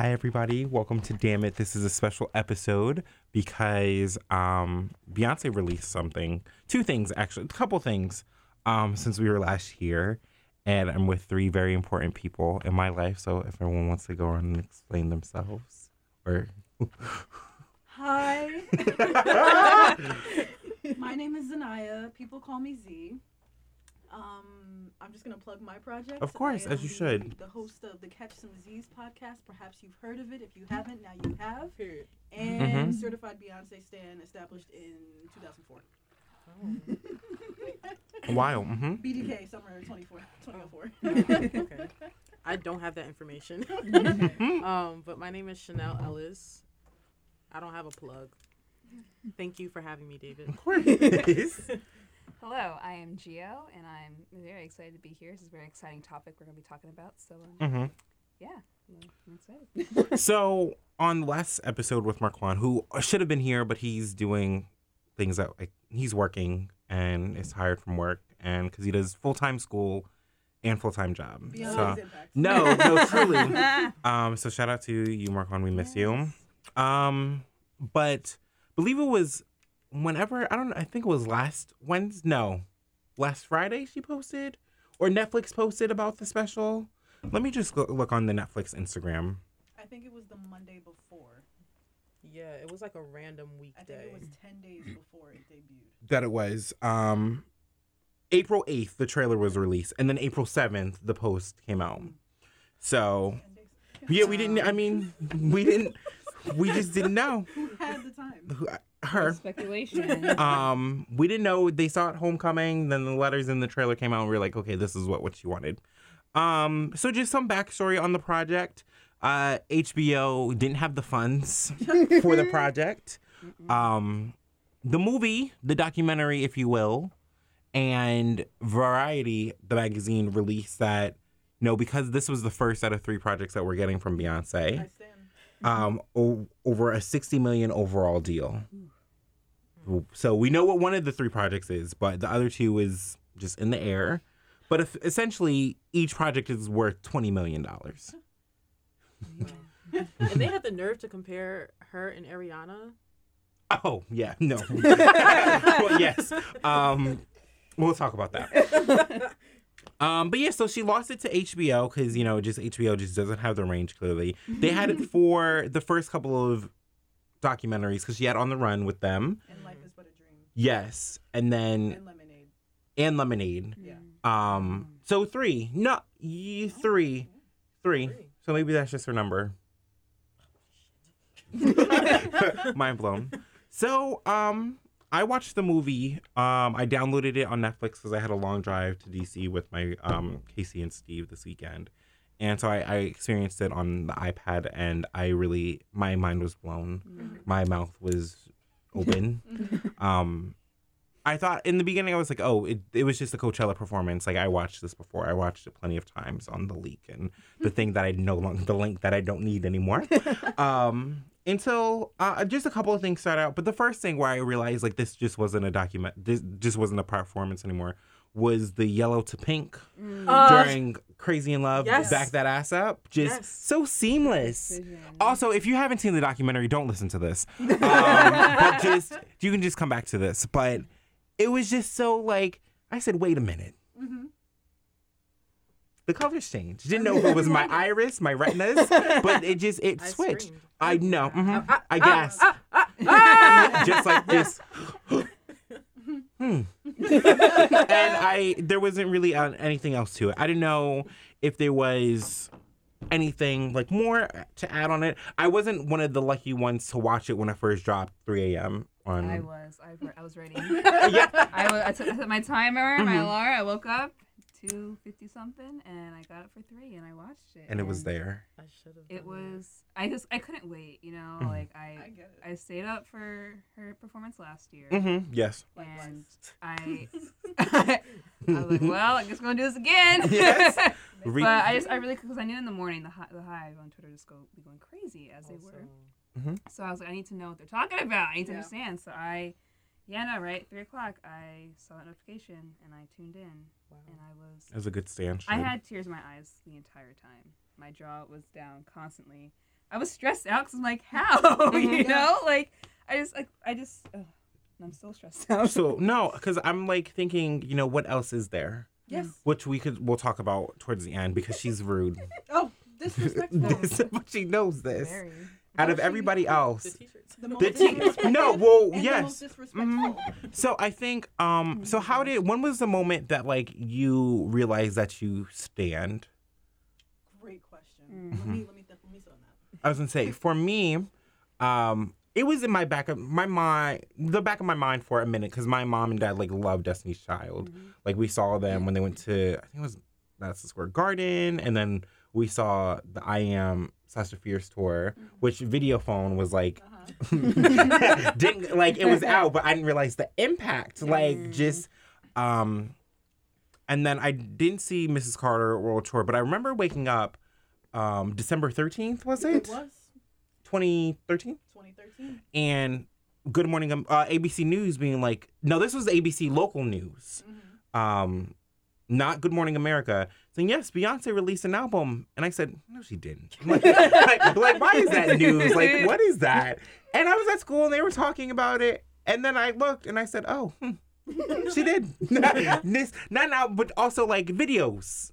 Hi, everybody. Welcome to Damn It. This is a special episode because um, Beyonce released something. Two things, actually. A couple things um, since we were last here. And I'm with three very important people in my life. So if everyone wants to go on and explain themselves or. Hi. my name is Zanaya. People call me Z. Um, I'm just gonna plug my project. Of course, as you the- should. The host of the Catch Some Z's podcast. Perhaps you've heard of it. If you haven't, now you have. Period. And Mhm. certified Beyonce stan, established in 2004. Wow. hmm BDK summer 24, 2004. okay. I don't have that information. um, but my name is Chanel Ellis. I don't have a plug. Thank you for having me, David. Of course. Hello, I am Gio, and I'm very excited to be here. This is a very exciting topic we're going to be talking about. So, um, hmm yeah, I'm I'm excited. So on last episode with Marquand, who should have been here, but he's doing things that like he's working and is tired from work, and because he does full time school and full time job. So no, no, truly. Um, so shout out to you, Marquand. We miss you. Um, but believe it was whenever I don't. know, I think it was last Wednesday. No, last Friday she posted or Netflix posted about the special. Let me just go, look on the Netflix Instagram. I think it was the Monday before. Yeah, it was like a random weekday. I think weekday. it was 10 days before it debuted. that it was um April 8th the trailer was released and then April 7th the post came out. So yeah, we didn't I mean we didn't we just didn't know Who had the time? Her Speculation. um we didn't know they saw it homecoming then the letters in the trailer came out and we were like okay this is what what she wanted. Um so just some backstory on the project. Uh HBO didn't have the funds for the project. Um the movie, the documentary if you will, and Variety, the magazine, released that. No, because this was the first out of three projects that we're getting from Beyonce. Um, o- over a sixty million overall deal. So we know what one of the three projects is, but the other two is just in the air. But if, essentially, each project is worth twenty million dollars. and they had the nerve to compare her and Ariana. Oh yeah, no. well, yes. Um, we'll talk about that. Um, but yeah, so she lost it to HBO because you know just HBO just doesn't have the range. Clearly, they had it for the first couple of documentaries because she had On the Run with them. And life is but a dream. Yes, and then And lemonade. and Lemonade. Yeah. Um, so three, no, ye, three, three. Three. So maybe that's just her number. Mind blown. So, um, I watched the movie. Um, I downloaded it on Netflix because I had a long drive to DC with my um Casey and Steve this weekend, and so I, I experienced it on the iPad, and I really my mind was blown. My mouth was open. um, I thought in the beginning I was like, oh, it, it was just a Coachella performance. Like I watched this before. I watched it plenty of times on the leak and the thing that I no longer the link that I don't need anymore. um, until uh, just a couple of things started out, but the first thing where I realized like this just wasn't a document. This just wasn't a performance anymore. Was the yellow to pink Uh, during Crazy in Love? yes. Back that ass up. Just Yes. so seamless. Precision. Also, if you haven't seen the documentary, don't listen to this. Um, but just you can just come back to this. But it was just so like I said, wait a minute. Mm-hmm. The colors changed. Didn't know if it was my iris, my retinas, but it just it I switched. screamed. I know. mhm. Ah, I guess. just like this. hmm. and I there wasn't really uh, anything else to it. I didn't know if there was anything like more to add on it. I wasn't one of the lucky ones to watch it when I first dropped 3 a.m. on. I was. I, was- I was ready. yeah. I, I, took, I set my timer, my Mhm. alarm. I woke up, two fifty something, and I got it for three, and I watched it. And it was there. I should have. It was. I just. I couldn't wait. You know, Mhm. like I I. get it. I stayed up for her performance last year, Mm-hmm. Yes. and Likewise. I. I was like, well, I guess we're gonna do this again. Yes. But I just, I really, because I knew in the morning the hi- the hive on Twitter just go be going crazy as they were. So I was like, I need to know what they're talking about. I need to Yeah. understand. So I, yeah, no, right, three o'clock. I saw that notification and I tuned in, Wow. and I was, It was a good stand. I had tears in my eyes the entire time. My jaw was down constantly. I was stressed out because I'm like, how? you know, like I just like I just ugh, I'm still stressed out. So no, because I'm like thinking, you know, what else is there? Yes. Which we could we'll talk about towards the end because she's rude. Oh, disrespectful. This- but she knows this. Very. Out of everybody else, The t-shirts. The most The tea- disrespectful no, well, and yes. The most disrespectful. so I think, um, so how did when was the moment that like you realized that you stand? Great question. Mm-hmm. Let me let me let me sit on that. I was gonna say for me, um, it was in my back of my mind, the back of my mind for a minute because my mom and dad like loved Destiny's Child. Like we saw them when they went to I think it was Madison Square Garden, and then we saw the I Am Sasha Fierce tour, which video phone was like didn't like it was out, but I didn't realize the impact. Like just um and then I didn't see Mrs. Carter World Tour, but I remember waking up um December 13th, was It it? was 2013? 2013. And Good Morning uh, ABC News being like, no, this was ABC local news. Um not Good Morning America, saying yes, Beyonce released an album, and I said no, she didn't. Like, like, like, why is that news? Like, what is that? And I was at school, and they were talking about it, and then I looked, and I said, oh, hmm, she did. this not now, but also like videos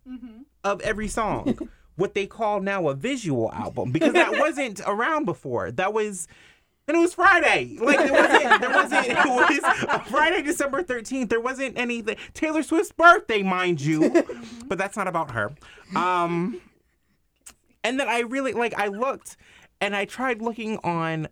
of every song. What they call now a visual album because that wasn't around before. That was and it was Friday. Like it wasn't. There wasn't. It was Friday, December thirteenth. There wasn't anything. Taylor Swift's birthday, mind you, but that's not about her. Um, and then I really like. I looked, and I tried looking on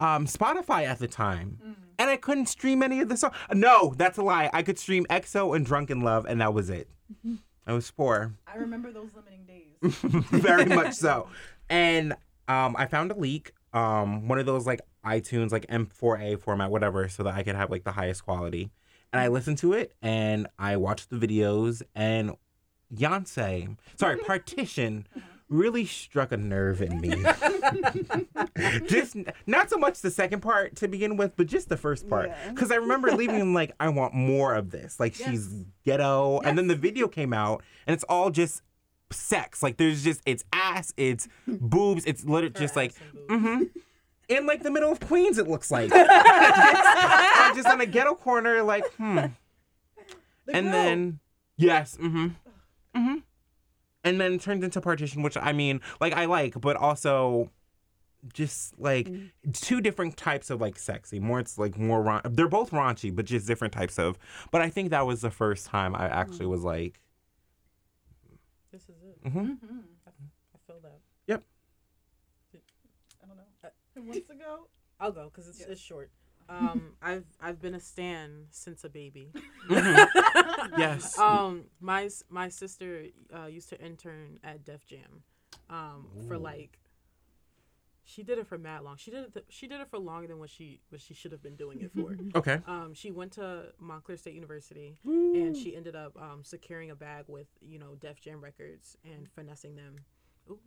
um, Spotify at the time, and I couldn't stream any of the songs. No, that's a lie. I could stream XO and Drunk in Love, and that was it. I was poor. I remember those limiting days. very much so. And um, I found a leak, um, one of those like iTunes like M4A format, whatever, so that I could have like the highest quality. And I listened to it and I watched the videos and Beyonce, sorry, Partition really struck a nerve in me. just not so much the second part to begin with, but just the first part. Yeah. Because I remember leaving and like, I want more of this. Like she's Yes. ghetto. And then the video came out and it's all just sex. Like there's just it's ass, it's boobs, it's literally just like mm-hmm. In like the middle of Queens, it looks like. I'm just on a ghetto corner, like, hmm. The and then yes, mm-hmm. Mm-hmm. And then turned into partition, which I mean, like I like, but also just like two different types of like sexy. More it's like more raun- they're both raunchy, but just different types of. But I think that was the first time I actually was like, This is mm-hmm. Mhm. I feel that. Yep. I don't know. Who wants to go? I'll go because it's, Yeah. it's short. Um, I've I've been a stan since a baby. yes. Um, my my sister uh, used to intern at Def Jam, um, for like. She did it for mad long. She did it. Th- she did it for longer than what she what she should have been doing it for. Okay. Um, she went to Montclair State University, and she ended up um, securing a bag with you know Def Jam records and finessing them. Ooh,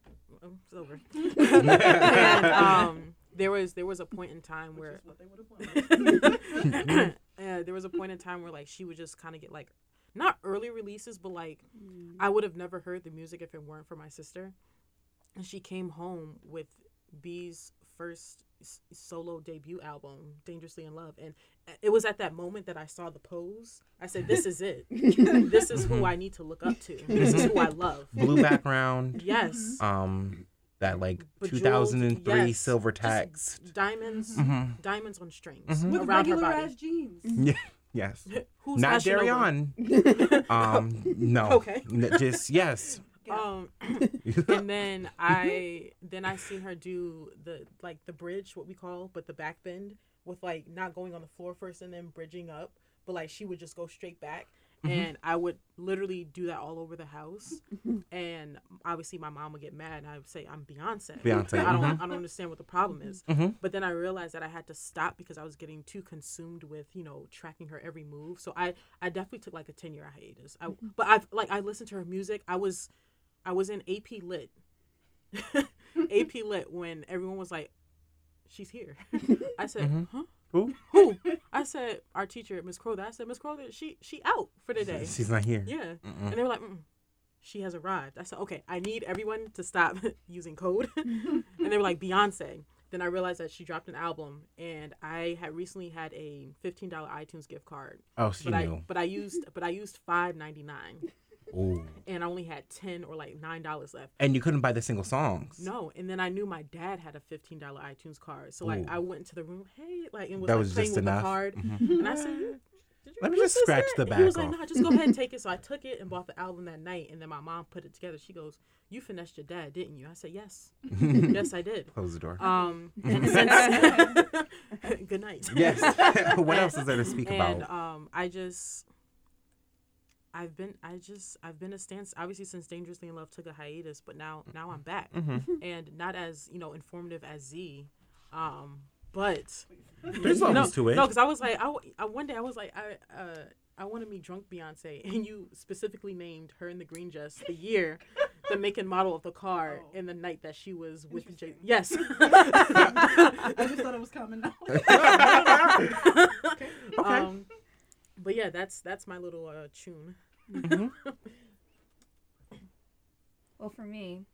oh, it's over. and um, there was there was a point in time Which where is what they wanted. uh, there was a point in time where like she would just kind of get like not early releases but like i would have never heard the music if it weren't for my sister and she came home with b's first solo debut album dangerously in love and it was at that moment that i saw the pose i said this is it this is who i need to look up to this is who i love Blue background. yes Um, that like Bejeweled, 2003 yes. silver Just text. diamonds Mhm. diamonds on strings Mhm. With around her regular body ass jeans. Yeah. Yes. Who's Not Asha Nova? Darion. Um, no. Okay. Just yes. Um, and then I then I seen her do the like the bridge, what we call, but the back bend with like not going on the floor first and then bridging up, but like she would just go straight back, and I would literally do that all over the house, and obviously my mom would get mad, and I would say I'm Beyonce. Beyonce, I don't mhm. I don't understand what the problem is. Mhm. But then I realized that I had to stop because I was getting too consumed with you know tracking her every move. So I I definitely took like a ten year hiatus. I but I've like I listened to her music. I was I was in AP Lit. AP Lit when everyone was like, "She's here." I said, Mhm. "Huh? Who? Who?" I said, "Our teacher, Miss Crowther." I said, "Miss Crowther, she she out for the day." She's not here. Yeah, Mm-mm. and they were like, mm. she has arrived. I said, okay, I need everyone to stop using code. and they were like, Beyonce. Then I realized that she dropped an album, and I had recently had a fifteen dollar iTunes gift card. Oh, she But I but I used but I used five ninety nine, Ooh. and I only had ten or like nine dollars left. And you couldn't buy the single songs. No, and then I knew my dad had a fifteen dollar iTunes card, so like Ooh. I went into the room, hey, like and was That like was playing just with enough. the card, Mhm. and I said, "You- did you Let me just scratch the back. He was like, "No, nah, just go ahead and take it. So I took it and bought the album that night, and then my mom put it together. She goes, "You finessed your dad, didn't you?" I said, "Yes, yes, I did." Close the door. Um, good night. yes. what else is there to speak and about? um, I just, I've been, I just, I've been a stance. Obviously, since Dangerously in Love took a hiatus, but now, now I'm back, Mhm. and not as you know informative as Z, um, but There's no, levels to it. no, because I was like, I, w- I- one day I was like, I, uh, I want to meet drunk Beyonce, and you specifically named her in the green dress, the year, the make and model of the car, Oh. and the night that she was with Jay. Yes. I just thought it was coming out. okay. Um, but yeah, that's that's my little uh, tune. Mhm. Well, for me,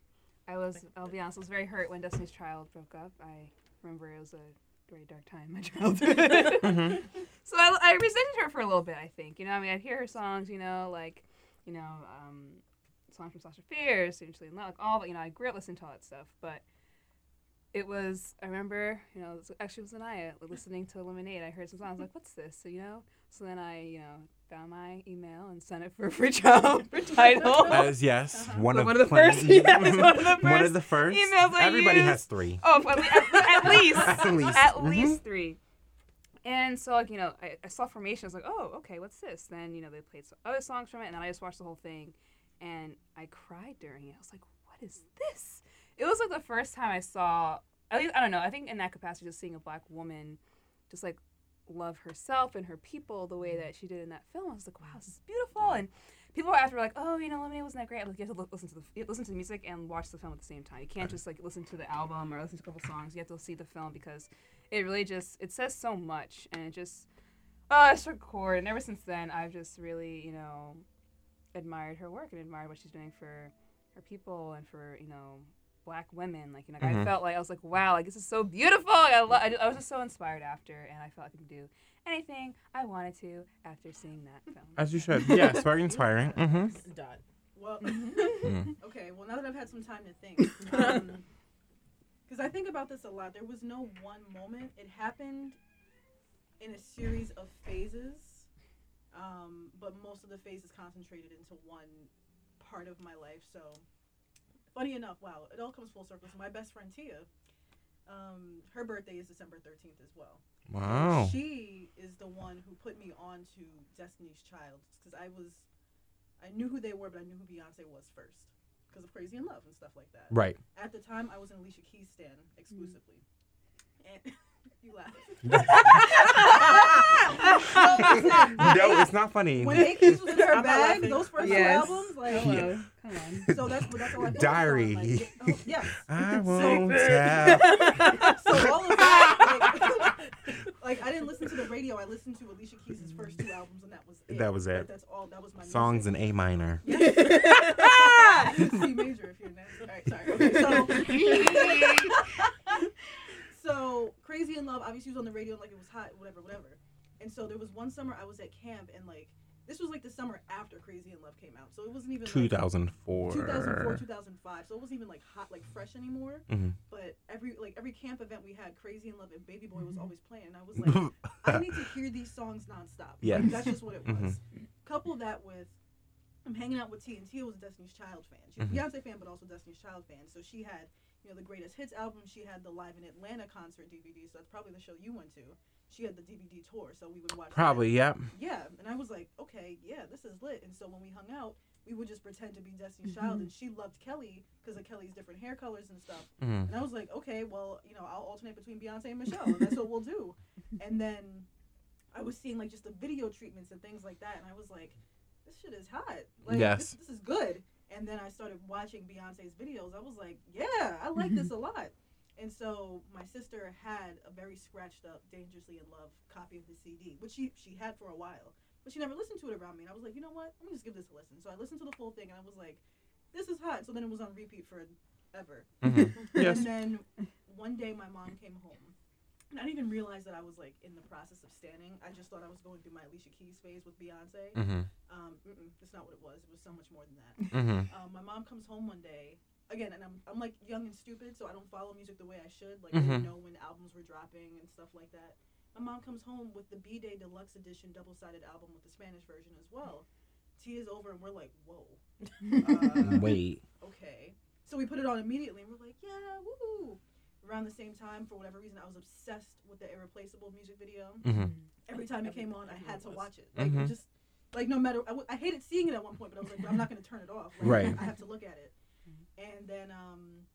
I was, I'll be honest, I was very hurt when Destiny's Child broke up. I remember it was a very dark time in my childhood. Mhm. so I, I resented her for a little bit, I think. You know, I mean, I'd hear her songs, you know, like, you know, um, songs from Sasha Fierce, Seriously in Love, like all, you know, I grew up listening to all that stuff. But it was, I remember, you know, actually it was Anaya listening to Lemonade. I heard some songs, I was like, what's this? So, you know, so then I, you know, found my email and sent it for a free trial for Tidal. As yes, one So of one of the plenty- first- yes, one of the first, one of first the first. emails I Everybody used. has three. Oh, at, at, at least. At least. At Mhm. least three. And so, like, you know, I, I saw Formation. I was like, oh, okay, what's this? Then, you know, they played some other songs from it, and then I just watched the whole thing. And I cried during it. I was like, what is this? It was like the first time I saw, at least, I don't know, I think in that capacity, just seeing a black woman just like love herself and her people the way that she did in that film. I was like, wow, this is beautiful. And people after were after like, oh, you know, Lemonade wasn't that great. Like, you have to li- listen to the you have to listen to the music and watch the film at the same time. You can't just like listen to the album or listen to a couple songs. You have to see the film because it really just it says so much and it just oh, it's a. And ever since then, I've just really you know admired her work and admired what she's doing for her people and for you know black women like you know I Mhm. felt like I was like wow like this is so beautiful I, lo- I, I was just so inspired after and I felt like I could do anything I wanted to after seeing that film As you should. Yes, very inspiring. Mm-hmm. Dot. Well, Mm. okay. Well, now that I've had some time to think, because I think about this a lot. There was no one moment. It happened in a series of phases, um, but most of the phases concentrated into one part of my life. So, funny enough, wow, it all comes full circle. So, my best friend Tia, um, her birthday is December thirteenth as well. Wow. She is the one who put me on to Destiny's Child because I was, I knew who they were, but I knew who Beyonce was first because of Crazy in Love and stuff like that. Right. At the time, I was an Alicia Keys stan exclusively, and you laugh. no, it's not funny. When A Keys was in her bag, laughing. those first Yes. two albums, like, Yeah. come on so that's what that's all I Diary. On. Like, oh, yes. I So- won't tell. so all of that, like, like I didn't listen to the radio. I listened to Alicia Keys' first two albums, and that was it. That was it. Like, that's all. That was my Songs music. in A minor. C major if you're next. All right, sorry. Okay, so, so crazy in love. Obviously, was on the radio like it was hot, whatever, whatever. And so there was one summer I was at camp, and like this was like the summer after Crazy in Love came out, so it wasn't even like, 2004. 2004, 2005. So it wasn't even like hot, like fresh anymore. Mhm. But every like every camp event we had, Crazy in Love and Baby Boy Mm-hmm. was always playing. And I was like, I need to hear these songs nonstop. Yes. Like, that's just what it was. Mhm. Couple that with I'm hanging out with T, and T was a Destiny's Child fan. She's Mhm. a Beyonce fan, but also Destiny's Child fan. So she had, you know, the greatest hits album. She had the Live in Atlanta concert DVD. So that's probably the show you went to. She had the DVD tour, so we would watch. Probably, yep. Yeah, and I was like, okay, yeah, this is lit. And so when we hung out, we would just pretend to be Destiny's Child, and she loved Kelly because of Kelly's different hair colors and stuff. Mhm. And I was like, okay, well, you know, I'll alternate between Beyonce and Michelle, and that's what we'll do. And then I was seeing like just the video treatments and things like that, and I was like, this shit is hot. Like, Yes. this, this is good. And then I started watching Beyonce's videos. I was like, yeah, I like this a lot. And so my sister had a very scratched up "Dangerously in Love" copy of the CD, which she she had for a while, but she never listened to it around me. And I was like, you know what? Let me just give this a listen. So I listened to the full thing, and I was like, this is hot. So then it was on repeat forever. Mhm. Yes. And then one day my mom came home. And I didn't even realize that I was like in the process of standing. I just thought I was going through my Alicia Keys phase with Beyonce. Mhm. Um, that's not what it was. It was so much more than that. Mm-hmm. Um, my mom comes home one day again, and I'm I'm like young and stupid, so I don't follow music the way I should. Like I Mhm. didn't know when albums were dropping and stuff like that. My mom comes home with the B Day Deluxe Edition double sided album with the Spanish version as well. Tea is over, and we're like, whoa. Uh, Wait. okay. So we put it on immediately, and we're like, yeah, woo. Around the same time, for whatever reason, I was obsessed with the Irreplaceable music video. Mhm. Every time it came on, I had to watch it. Like Mhm. just like no matter, I, w- I hated seeing it at one point, but I was like, I'm not gonna turn it off. Like, Right. I have to look at it. And then um,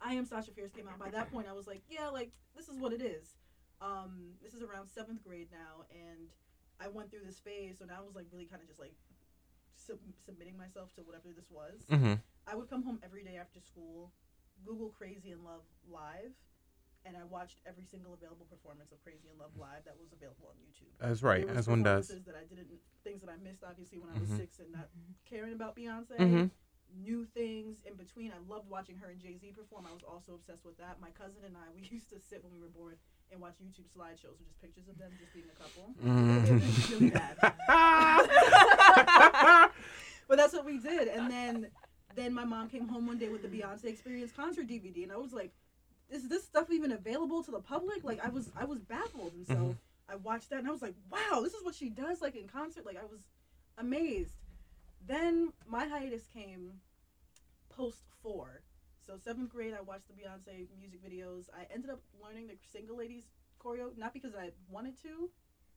I Am Sasha Fierce came out. By that point, I was like, yeah, like this is what it is. Um, this is around seventh grade now, and I went through this phase, so now I was like really kind of just like sub- submitting myself to whatever this was. Mhm. I would come home every day after school, Google Crazy in Love live, and I watched every single available performance of Crazy in Love live that was available on YouTube. That's right, as one does. That I didn't, things that I missed obviously when I was Mhm. six and not caring about Beyonce. Mhm. New things in between. I loved watching her and Jay Z perform. I was also obsessed with that. My cousin and I, we used to sit when we were bored and watch YouTube slideshows with just pictures of them just being a couple. It was really bad. but that's what we did. And then then my mom came home one day with the Beyonce Experience concert DVD, and I was like, "Is this stuff even available to the public?" Like I was I was baffled, and so Mhm. I watched that, and I was like, "Wow, this is what she does like in concert." Like I was amazed. Then my hiatus came post four. So seventh grade, I watched the Beyonce music videos. I ended up learning the single ladies choreo, not because I wanted to,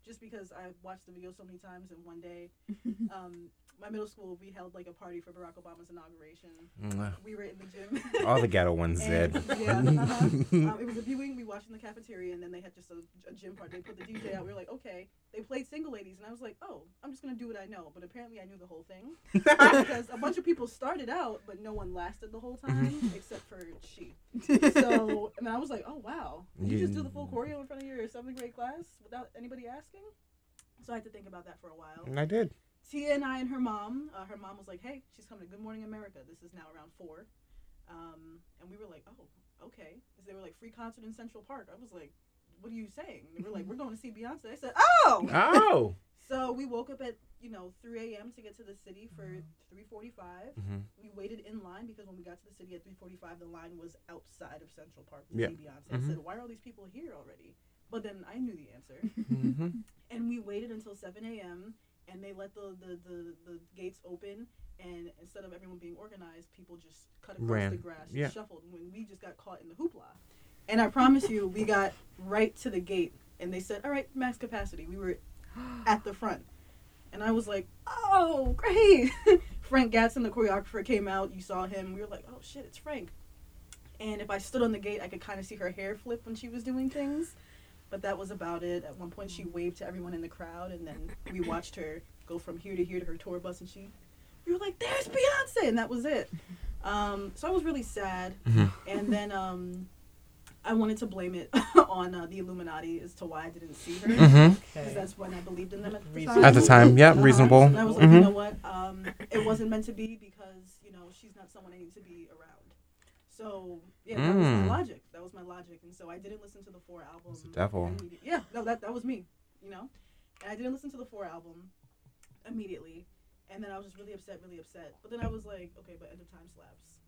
just because I watched the video so many times in one day. Um, my middle school, we held like a party for Barack Obama's inauguration. Mwah. We were in the gym. All the ghetto ones And, did. yeah, uh-huh. um, it was a viewing. We watched in the cafeteria, and then they had just a, a gym party. They put the DJ out. We were like, okay. They played single ladies, and I was like, oh, I'm just gonna do what I know. But apparently, I knew the whole thing because a bunch of people started out, but no one lasted the whole time except for she. So, and I was like, oh wow, you just do the full choreo in front of your seventh grade class without anybody asking. So I had to think about that for a while. And I did. Tia and I and her mom, uh, her mom was like, "Hey, she's coming to Good Morning America. This is now around four. Um, and we were like, "Oh, okay." Because they were like, "Free concert in Central Park." I was like, "What are you saying?" And they were like, "We're going to see Beyonce." I said, "Oh!" Oh. So we woke up at you know 3 a.m. to get to the city for 3:45. Mhm. We waited in line because when we got to the city at 3:45, the line was outside of Central Park to Yeah. see Beyonce. I Mhm. said, "Why are all these people here already?" But then I knew the answer Mhm. and we waited until 7 a.m. and they let the, the, the, the gates open and instead of everyone being organized people just cut across Ran. the grass and Yeah. shuffled when we just got caught in the hoopla. And i promise you we got right to the gate and they said all right max capacity. We were at the front. And i was like oh great. Frank gatson the choreographer came out. You saw him. We were like oh shit it's frank. And if i stood on the gate i could kind of see her hair flip when she was doing things but that was about it. At one point, she waved to everyone in the crowd, and then we watched her go from here to here to her tour bus, and she, we were like, "There's Beyonce," and that was it. Um, so I was really sad, Mhm. and then um, I wanted to blame it on uh, the Illuminati as to why I didn't see her, Mhm. because that's when I believed in them at the Reason- time. At the time, yeah, Uh-huh. reasonable. And I was like, Mhm. you know what? Um, it wasn't meant to be because you know she's not someone I need to be around. So yeah, that was my Mm. logic. That was my logic, and so I didn't listen to the four album. The devil. Yeah, no, that that was me. You know, and I didn't listen to the four album immediately, and then I was just really upset, really upset. But then I was like, okay, but End of Time slaps.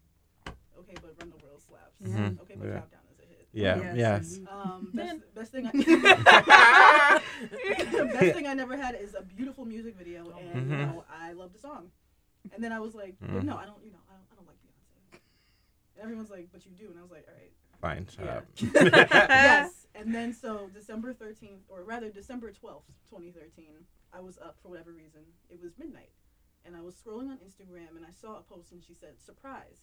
Okay, but Run the World slaps. Mhm. Okay, but Yeah. Countdown is a hit. Yeah. Yes, Yes. Um, best, best thing I the best thing I never had is a beautiful music video, and you Mhm. know I love the song. And then I was like, but Mm. no, I don't. You know, I don't, I don't like Beyonce. And everyone's like, but you do, and I was like, all right, Fine. Shut Yeah. up. yes. And then so December thirteenth, or rather December twelfth, twenty thirteen, I was up for whatever reason. It was midnight, and I was scrolling on Instagram, and I saw a post, and she said, "Surprise."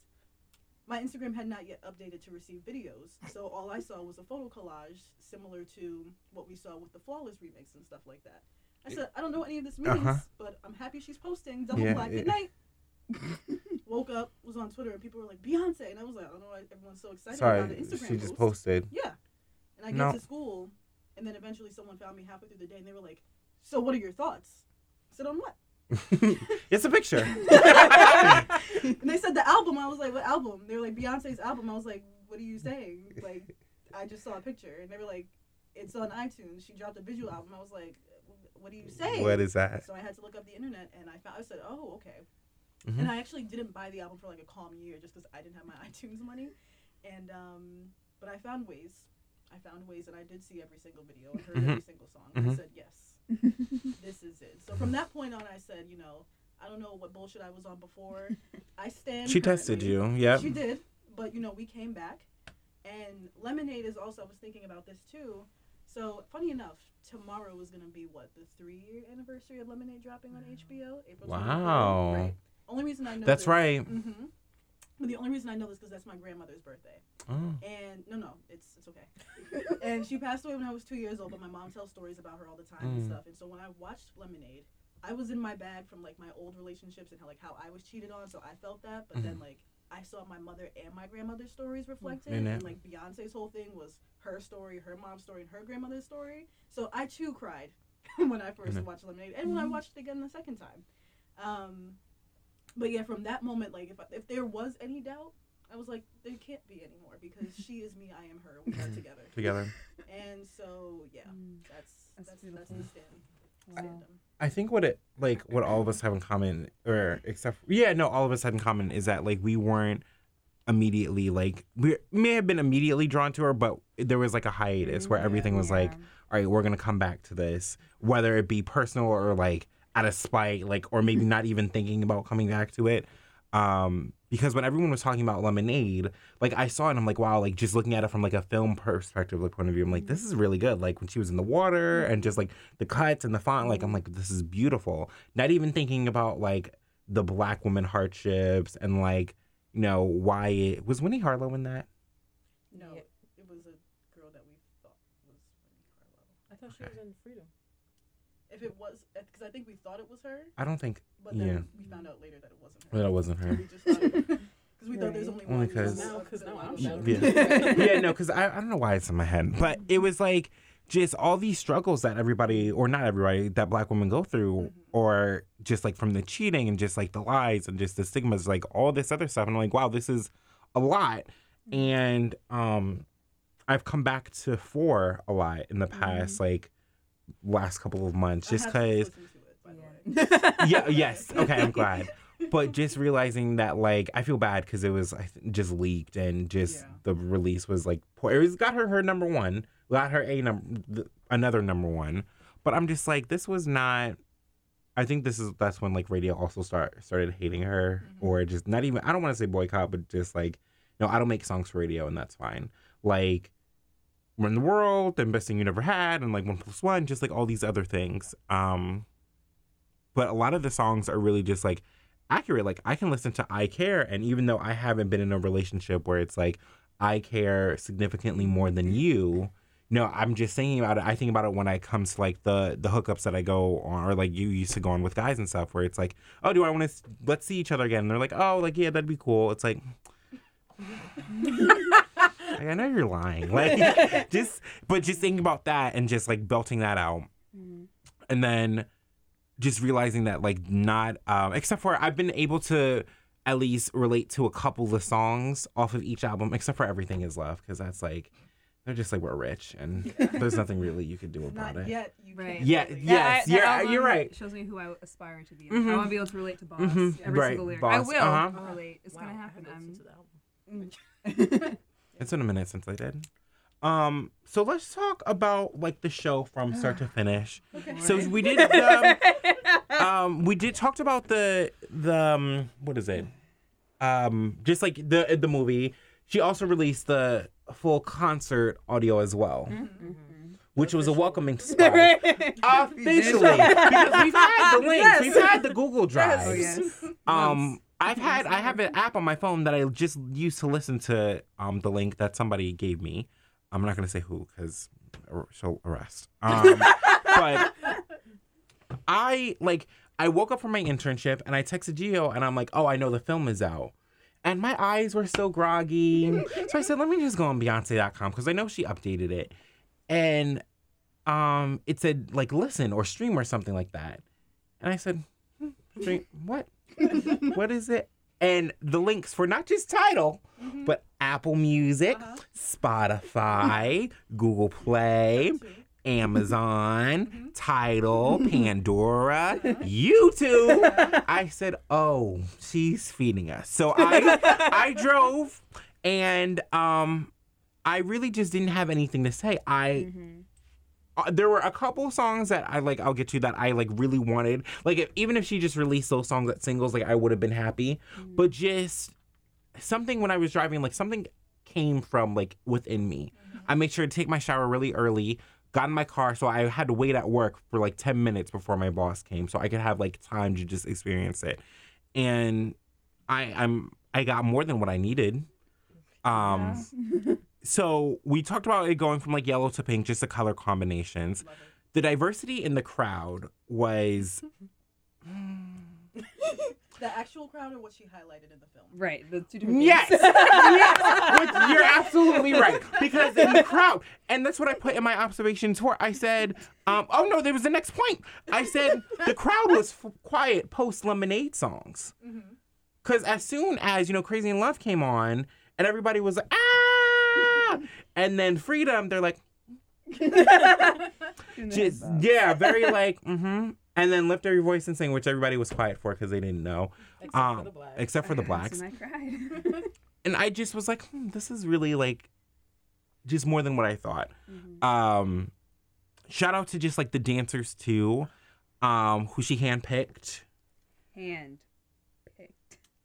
My Instagram had not yet updated to receive videos, so all I saw was a photo collage similar to what we saw with the Flawless remix and stuff like that. I said, I don't know what any of this means, Uh-huh. but I'm happy she's posting Double Yeah, Black yeah. at night. Woke up, was on Twitter, and people were like, Beyonce. And I was like, I don't know why everyone's so excited Sorry, about an Instagram she just post. posted. Yeah. And I get No. to school, and then eventually someone found me halfway through the day, and they were like, So what are your thoughts? I said, On what? it's a picture. and they said the album. I was like, what album? They were like Beyonce's album. I was like, what are you saying? Like, I just saw a picture, and they were like, it's on iTunes. She dropped a visual album. I was like, what are you saying? What is that? So I had to look up the internet, and I found. I said, oh, okay. Mhm. And I actually didn't buy the album for like a calm year, just because I didn't have my iTunes money. And um, but I found ways. I found ways, and I did see every single video and heard Mhm. every single song. And I said, yes, this is it. So from that point on, I said, you know, I don't know what bullshit I was on before. I stand. She tested you. yeah. She did, but you know, we came back, and Lemonade is also. I was thinking about this too. So funny enough, tomorrow is gonna be what the three-year anniversary of Lemonade dropping on HBO. April 23rd, Wow. Right. Only reason I know. That's this, right. Mm-hmm. But the only reason I know this because that's my grandmother's birthday. Oh. And no, no, it's it's okay. and she passed away when I was two years old, but my mom tells stories about her all the time and Mm. stuff. And so when I watched Lemonade, I was in my bag from like my old relationships and how like how I was cheated on, so I felt that. But then like I saw my mother and my grandmother's stories reflected, it. and like Beyonce's whole thing was her story, her mom's story, and her grandmother's story. So I too cried when I 1st Mhm. watched Lemonade, and when I watched it again the second time. Um, but yeah, from that moment, like if I, if there was any doubt, I was like, there can't be anymore because she is me, I am her. We are mm-hmm. together. Together. And so yeah, mm. that's That's that's that's, the stand. Wow. Stand I think what it like what all of us have in common, or except yeah, no, all of us had in common is that like we weren't immediately like we may have been immediately drawn to her, but there was like a hiatus where everything was like, all right, we're gonna come back to this, whether it be personal or like out of spite, like or maybe not even thinking about coming back to it. Um, because when everyone was talking about Lemonade, like I saw it, and I'm like, wow, like just looking at it from like a film perspective, like point of view, I'm like, this is really good. Like when she was in the water and just like the cuts and the font, like I'm like, this is beautiful. Not even thinking about like the black woman hardships and like, you know, why it was Winnie Harlow in that. No, it was a girl that we thought was Winnie Harlow. I thought she was in Freedom. If it was, because I think we thought it was her, I don't think but then Yeah. we found out later that it wasn't her. that wasn't her. We just thought because we thought there's only Only one. 'cause- so Now- we 'cause said now I'm was shocked. Yeah. yeah, no, because I, I don't know why it's in my head, but it was like just all these struggles that everybody, or not everybody, that black women go through, mm-hmm. or just like from the cheating and just like the lies and just the stigmas, like all this other stuff. And I'm like, wow, this is a lot. Mm-hmm. And um, I've come back to four a lot in the past, mm-hmm. like last couple of months, just because listen to it, by the way. yeah, yes. Okay, I'm glad. But just realizing that, like, I feel bad because it was I th- just leaked and just Yeah. the release was like, poor. it was got her her number one, got her a number, another number one. But I'm just like, this was not. I think this is that's when like radio also start started hating her mm-hmm. or just not even. I don't want to say boycott, but just like, no, I don't make songs for radio and that's fine. Like, Run the World, and Best Thing You Never Had, and like One Plus One, just like all these other things. Um, but a lot of the songs are really just like accurate. Like I can listen to I Care, and even though I haven't been in a relationship where it's like I care significantly more than you, no, I'm just thinking about it. I think about it when I comes to like the the hookups that I go on, or like you used to go on with guys and stuff, where it's like, oh, do I want to let's see each other again? And they're like, oh, like yeah, that'd be cool. It's like. Like, I know you're lying. Like just but just thinking about that and just like belting that out. And then just realizing that like not um except for I've been able to at least relate to a couple of the songs off of each album, except for Everything Is Love, because that's like they're just like we're rich and there's nothing really you could do about Not it. yet. You Right. Yeah, really- yeah. Yes, I- that you're- album you're right. Shows me who I aspire to be. Mhm. I want to be able to relate to Boss. Mhm. Every Right, single lyric. Boss, I will uh-huh. relate. It's gonna happen. I'm, to the album. It's been a minute since I did. Um, so let's talk about like the show from start to finish. Okay. So we did um, um we did talked about the the um, what is it? Um just like the the movie. She also released the full concert audio as well. Which was a welcoming spot. Officially. because we've had the links. We've had the Google Drive. Oh yes. Um, I've had I have an app on my phone that I just used to listen to um the link that somebody gave me. I'm not gonna say who because she'll arrest. Um, but I like I woke up from my internship and I texted Gio and I'm like, oh, I know the film is out. And my eyes were so groggy. so I said, let me just go on Beyonce.com because I know she updated it. And um it said like listen or stream or something like that. And I said, hmm, stream what? what is it? And the links for not just Tidal, but Apple Music, Uh-huh. Spotify, Google Play, Amazon, Tidal, Pandora, YouTube. I said, "Oh, she's feeding us." So I I drove and um I really just didn't have anything to say. I uh, there were a couple songs that I like. I'll get to that I like really wanted. Like if, even if she just released those songs at singles, like I would have been happy. But just something when I was driving, like something came from like within me. I made sure to take my shower really early. Got in my car, so I had to wait at work for like ten minutes before my boss came, so I could have like time to just experience it. And I, I'm I got more than what I needed. Um, so we talked about it going from like yellow to pink, just the color combinations. The diversity in the crowd was The actual crowd or what she highlighted in the film? Right, the two different yes, things. yes, Which- you're absolutely right because in the crowd, and that's what I put in my observations for. I said, um, oh no, there was the next point. I said the crowd was f- quiet post Lemonade songs because as soon as you know Crazy in Love came on and everybody was like ah, and then Freedom, they're like. Just yeah, very like mm-hmm. And then lift every voice and sing, which everybody was quiet for because they didn't know, Except for um, the blacks. except for the blacks. And I cried. And I just was like, hmm, this is really like, just more than what I thought. Mhm. Um, shout out to just like the dancers too, um, who she handpicked. Hand picked.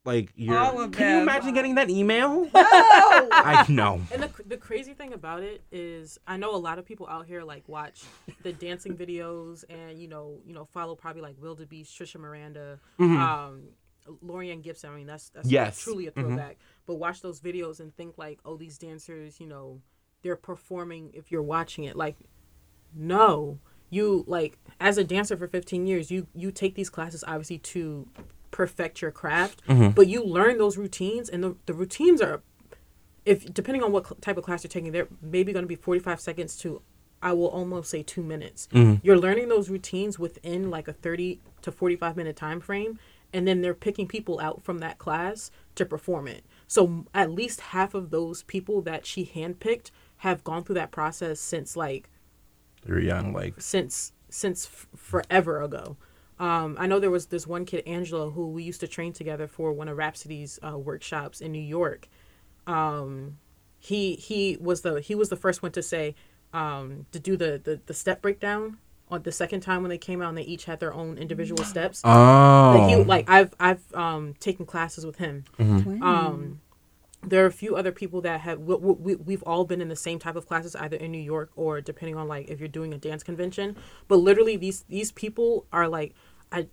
Like you're, All of can you imagine getting that email? Oh! I know. And the, the crazy thing about it is, I know a lot of people out here like watch the dancing videos and you know, you know, follow probably like WilldaBeast, Tricia Miranda, Mhm. um, Laurieann Gibson. I mean, that's that's Yes. truly a Mhm. throwback. But watch those videos and think like, oh, these dancers, you know, they're performing. If you're watching it, like, no, you like as a dancer for 15 years, you you take these classes obviously to perfect your craft, Mhm. but you learn those routines, and the the routines are if depending on what cl- type of class you're taking, they're maybe going to be 45 seconds to I will almost say 2 minutes. Mhm. You're learning those routines within like a 30 to 45 minute time frame and then they're picking people out from that class to perform it. So at least half of those people that she handpicked have gone through that process since like You're young, like since since f- forever ago. Um, I know there was this one kid, Angela, who we used to train together for one of Rhapsody's uh, workshops in New York. Um, he he was the he was the first one to say um, to do the, the the step breakdown on the second time when they came out and they each had their own individual steps. oh, Like, he, like I've I've um, taken classes with him. Um, there are a few other people that have we, we, we've all been in the same type of classes either in new york or depending on like if you're doing a dance convention but literally these these people are like i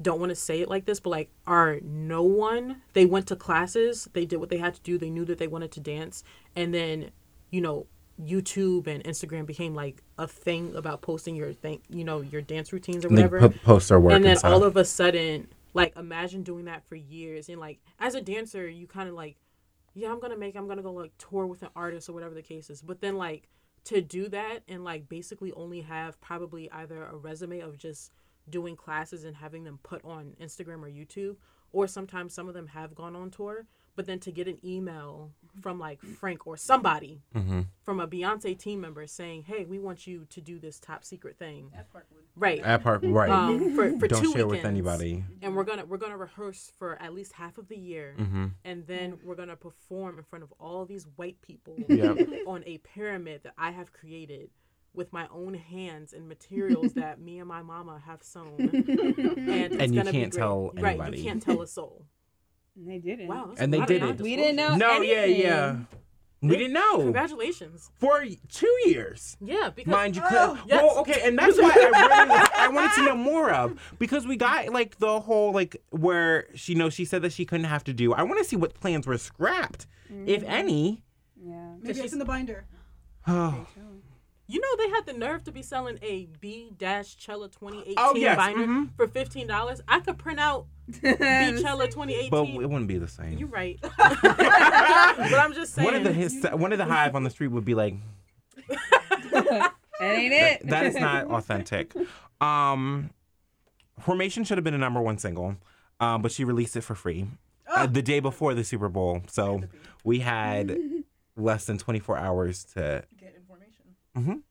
don't want to say it like this but like are no one they went to classes they did what they had to do they knew that they wanted to dance and then you know youtube and instagram became like a thing about posting your thing you know your dance routines or they whatever po- post their work and then stuff. all of a sudden like imagine doing that for years and like as a dancer you kind of like yeah i'm gonna make i'm gonna go like tour with an artist or whatever the case is but then like to do that and like basically only have probably either a resume of just doing classes and having them put on instagram or youtube or sometimes some of them have gone on tour but then to get an email from like frank or somebody Mhm. from a beyonce team member saying hey we want you to do this top secret thing At Parkwood. right At part right. um, for, for Don't two share with anybody. And we're gonna we're gonna rehearse for at least half of the year, hmm and then we're gonna perform in front of all these white people Yep. on a pyramid that I have created with my own hands and materials that me and my mama have sewn. And, it's And you can't great. tell Right, anybody. you can't tell a soul. And they didn't. Wow, And they did of it. We didn't know. non-disclosure. No, yeah, yeah. We didn't know Congratulations. for two years. Yeah, because Mind you, Oh, cause, yes. well, okay, and that's why I really I wanted to know more of because we got like the whole like where she knows she said that she couldn't have to do. I want to see what plans were scrapped, if mm-hmm. any. Yeah. Maybe it's in the binder. Oh, you know they had the nerve to be selling a B dash Cella 2018 Oh, yes, binder mhm. for fifteen dollars. I could print out B Cella 2018. but it wouldn't be the same. You're right. but I'm just saying. One of the his, one of the hive on the street would be like, that ain't it. that is not authentic. Um, Formation should have been a number one single, um, but she released it for free uh, Oh. the day before the Super Bowl. So we had less than 24 hours to Get information.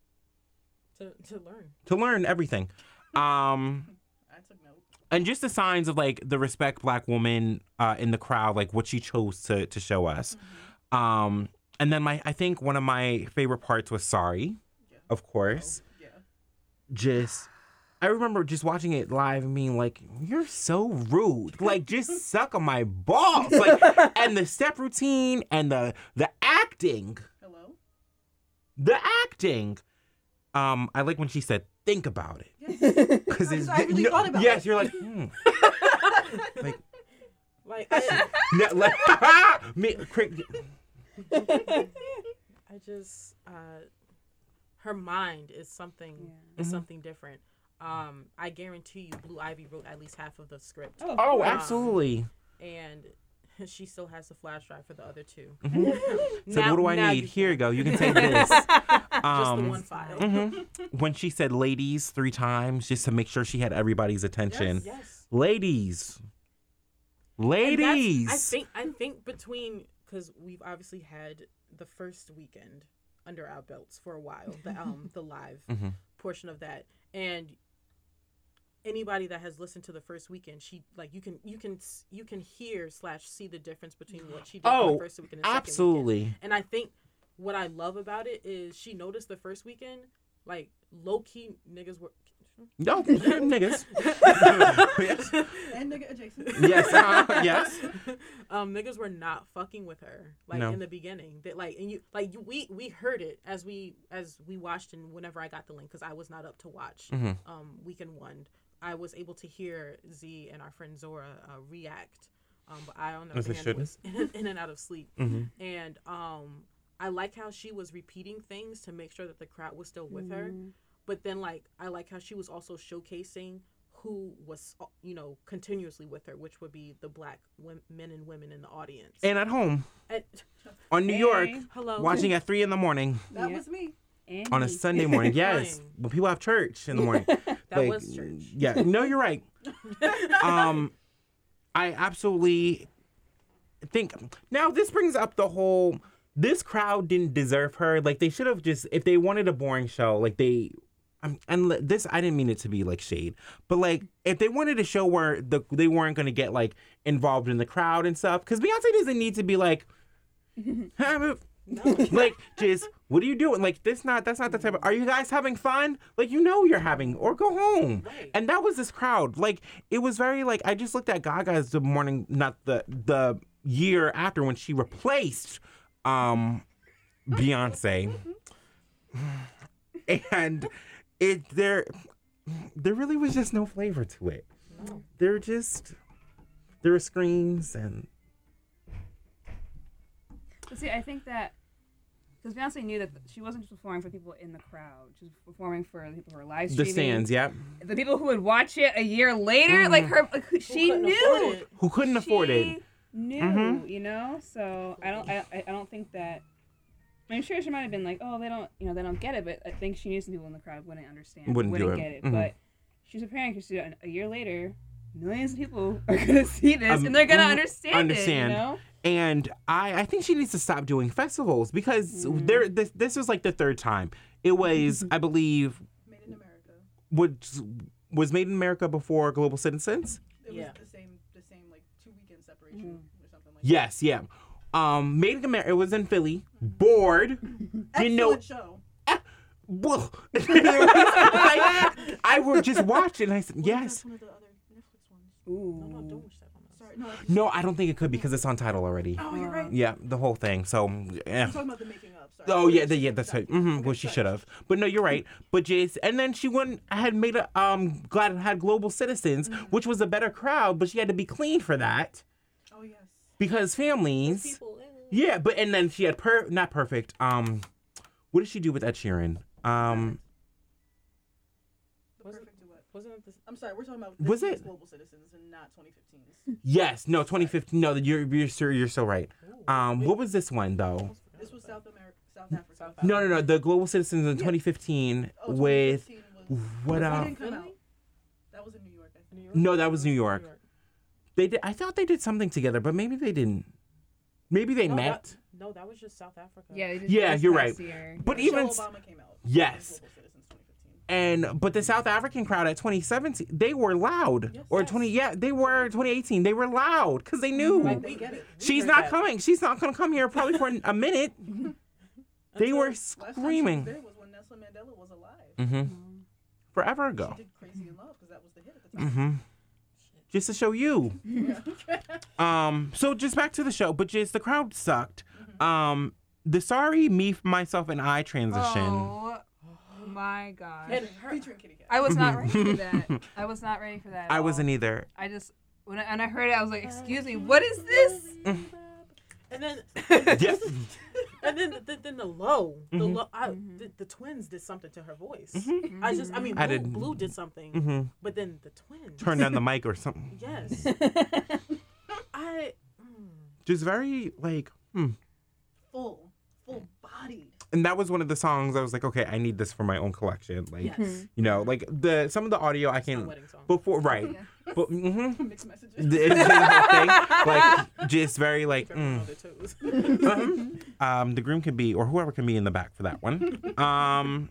mhm, to, to learn. to learn everything. Um, I took note. and just the signs of like the respect black woman uh, in the crowd, like what she chose to to show us. Um, and then my I think one of my favorite parts was sorry, Yeah. of course. Yeah. Just I remember just watching it live and being like, "You're so rude! Like, just suck on my balls!" Like, and the step routine and the the acting, Hello. The acting. Um, I like when she said, "Think about it," Yes. because I- I really thought about yes, it. you're like, hmm. like Like I, No, like, me, Craig, I just uh, her mind is something Yeah. is Mhm. something different. Um, I guarantee you, Blue Ivy wrote at least half of the script, of oh, course. absolutely. and she still has the flash drive for the other two. So Now- what do I need? you Here you go. You can take this. Just the Um, one file. mhm. When she said "ladies" three times, just to make sure she had everybody's attention. Yes. Ladies, ladies. I think I think between because we've obviously had the first weekend under our belts for a while, the um the live Mhm. portion of that, and anybody that has listened to the first weekend, she like you can you can you can hear slash see the difference between what she did Oh, the first weekend and second weekend. Absolutely. And I think what I love about it is she noticed the first weekend, like low key niggas were. No, niggas. yes. And nigga adjacent. Yes. Uh, yes. um, niggas were not fucking with her like No. in the beginning. That like and you like you, we we heard it as we as we watched and whenever I got the link because I was not up to watch mm-hmm. um weekend one. I was able to hear Z and our friend Zora uh, react, um, but I on the As other they hand should. was in, in and out of sleep. Mhm. And um, I like how she was repeating things to make sure that the crowd was still with her. Mhm. But then, like, I like how she was also showcasing who was, uh, you know, continuously with her, which would be the black wom- men and women in the audience. And at home And- on New York, hello, watching at three in the morning That Yeah. was me. And on a. Sunday morning. Yes, when people have church in the morning. That Like, was church. Yeah. No, you're right. um i absolutely think now this brings up the whole this crowd didn't deserve her like they should have just if they wanted a boring show like they um, and this i didn't mean it to be like shade but like if they wanted a show where the they weren't going to get like involved in the crowd and stuff because beyonce doesn't need to be like like just what are you doing? Like this not that's not the type of are you guys having fun? Like you know you're having or go home. Right. and that was this crowd. Like it was very like i just looked at gaga's the morning not the the year after when she replaced um beyonce. And it there there really was just no flavor to it. No. there just there were screams and see, I think that because Beyonce knew that she wasn't just performing for people in the crowd; she was performing for the people who were live streaming. the streaming, stands yeah the people who would watch it a year later. Like her, like, she couldn't knew. who couldn't afford it She Knew, Mhm. you know. So I don't, I, I I don't think that. I'm sure she might have been like, oh, they don't, you know, they don't get it. But I think she knew some people in the crowd wouldn't understand, Wouldn't do it. get it. Mhm. But she was preparing because a, a year later, millions of people are gonna see this Um, and they're gonna understand, understand. it. You know. and I, I think she needs to stop doing festivals because Mhm. there this this was like the third time. It was I believe Made in America. was was made in America before Global Citizens. It Yeah. was the same, the same like two weekend separation Mm-hmm. or something like Yes, yeah. Um, made in America. It was in Philly. Bored. Didn't know. Excellent show. Well, I, I would just watch it and I said What if yes. Ooh. No, no, don't wish that on us. Sorry, no. it's- No, I don't think it could because it's on Tidal already. Oh, you're right. Yeah, the whole thing. So, yeah. I'm talking about the making of. Sorry. Oh yeah, the, yeah, that's right. Sorry. hmm Okay, well, she should have, but no, you're right. But Jace, and then she went had made a um glad it had global citizens, which was a better crowd, but she had to be clean for that Oh yes. because families. People. Yeah, but and then she had per not perfect. Um, what did she do with Ed Sheeran? Um, Was it- Wasn't it this? I'm sorry, we're talking about Was this year's it? Global Citizens and not 2015's. yes, no, 2015. No, you're you're so you're so right. Um, what was this one though? This was South America, South Africa. South No, no, no. The global citizens in 2015 Oh, with 2015 was, what that uh didn't come out. That was in New York. I think. New York? No, that was New York. They did. I thought they did something together, but maybe they didn't. Maybe they No, met. that- no, that was just South Africa. Yeah, they did Yeah, you're right. Year. But Michelle even Obama came out. Yes. Global Citizens 2015. and but the South African crowd at 2017, they were loud. Yes, or yes. 20, yeah, they were 2018. They were loud because they knew Like, We we get it. we she's not that. coming. She's not gonna come here probably for a minute. They Until- were Last time she was screaming there was when Nelson Mandela was alive. hmm forever She ago. did Crazy in Love because that was the hit at the time. hmm Just to show you. Um, so just back to the show, but just the crowd sucked. Um, the sorry me, myself, and I transition. Oh my god. And her, Featuring Kitty Kat. I was not ready for that. I was not ready for that. at I all. wasn't either. I just when I, and I heard it, I was like, "Excuse me, what is this?" and then Yeah. and then the, then the low, the Mhm. low, I, Mhm. the, the twins did something to her voice. Mhm. I just, I mean, I Blue, didn't- Blue did something, hmm but then the twins. turned down the mic or something. Yes, I. mm. Just very like, hmm. Full, full bodied. And that was one of the songs I was like, okay, I need this for my own collection. Like, Yes. you know, like the some of the audio I can wedding song. before right, Yeah. but mm-hmm. Mixed messages. the, the thing, like just very like. Keep Mm. on their toes. Uh-huh. um, the groom can be, or whoever can be in the back for that one. Um,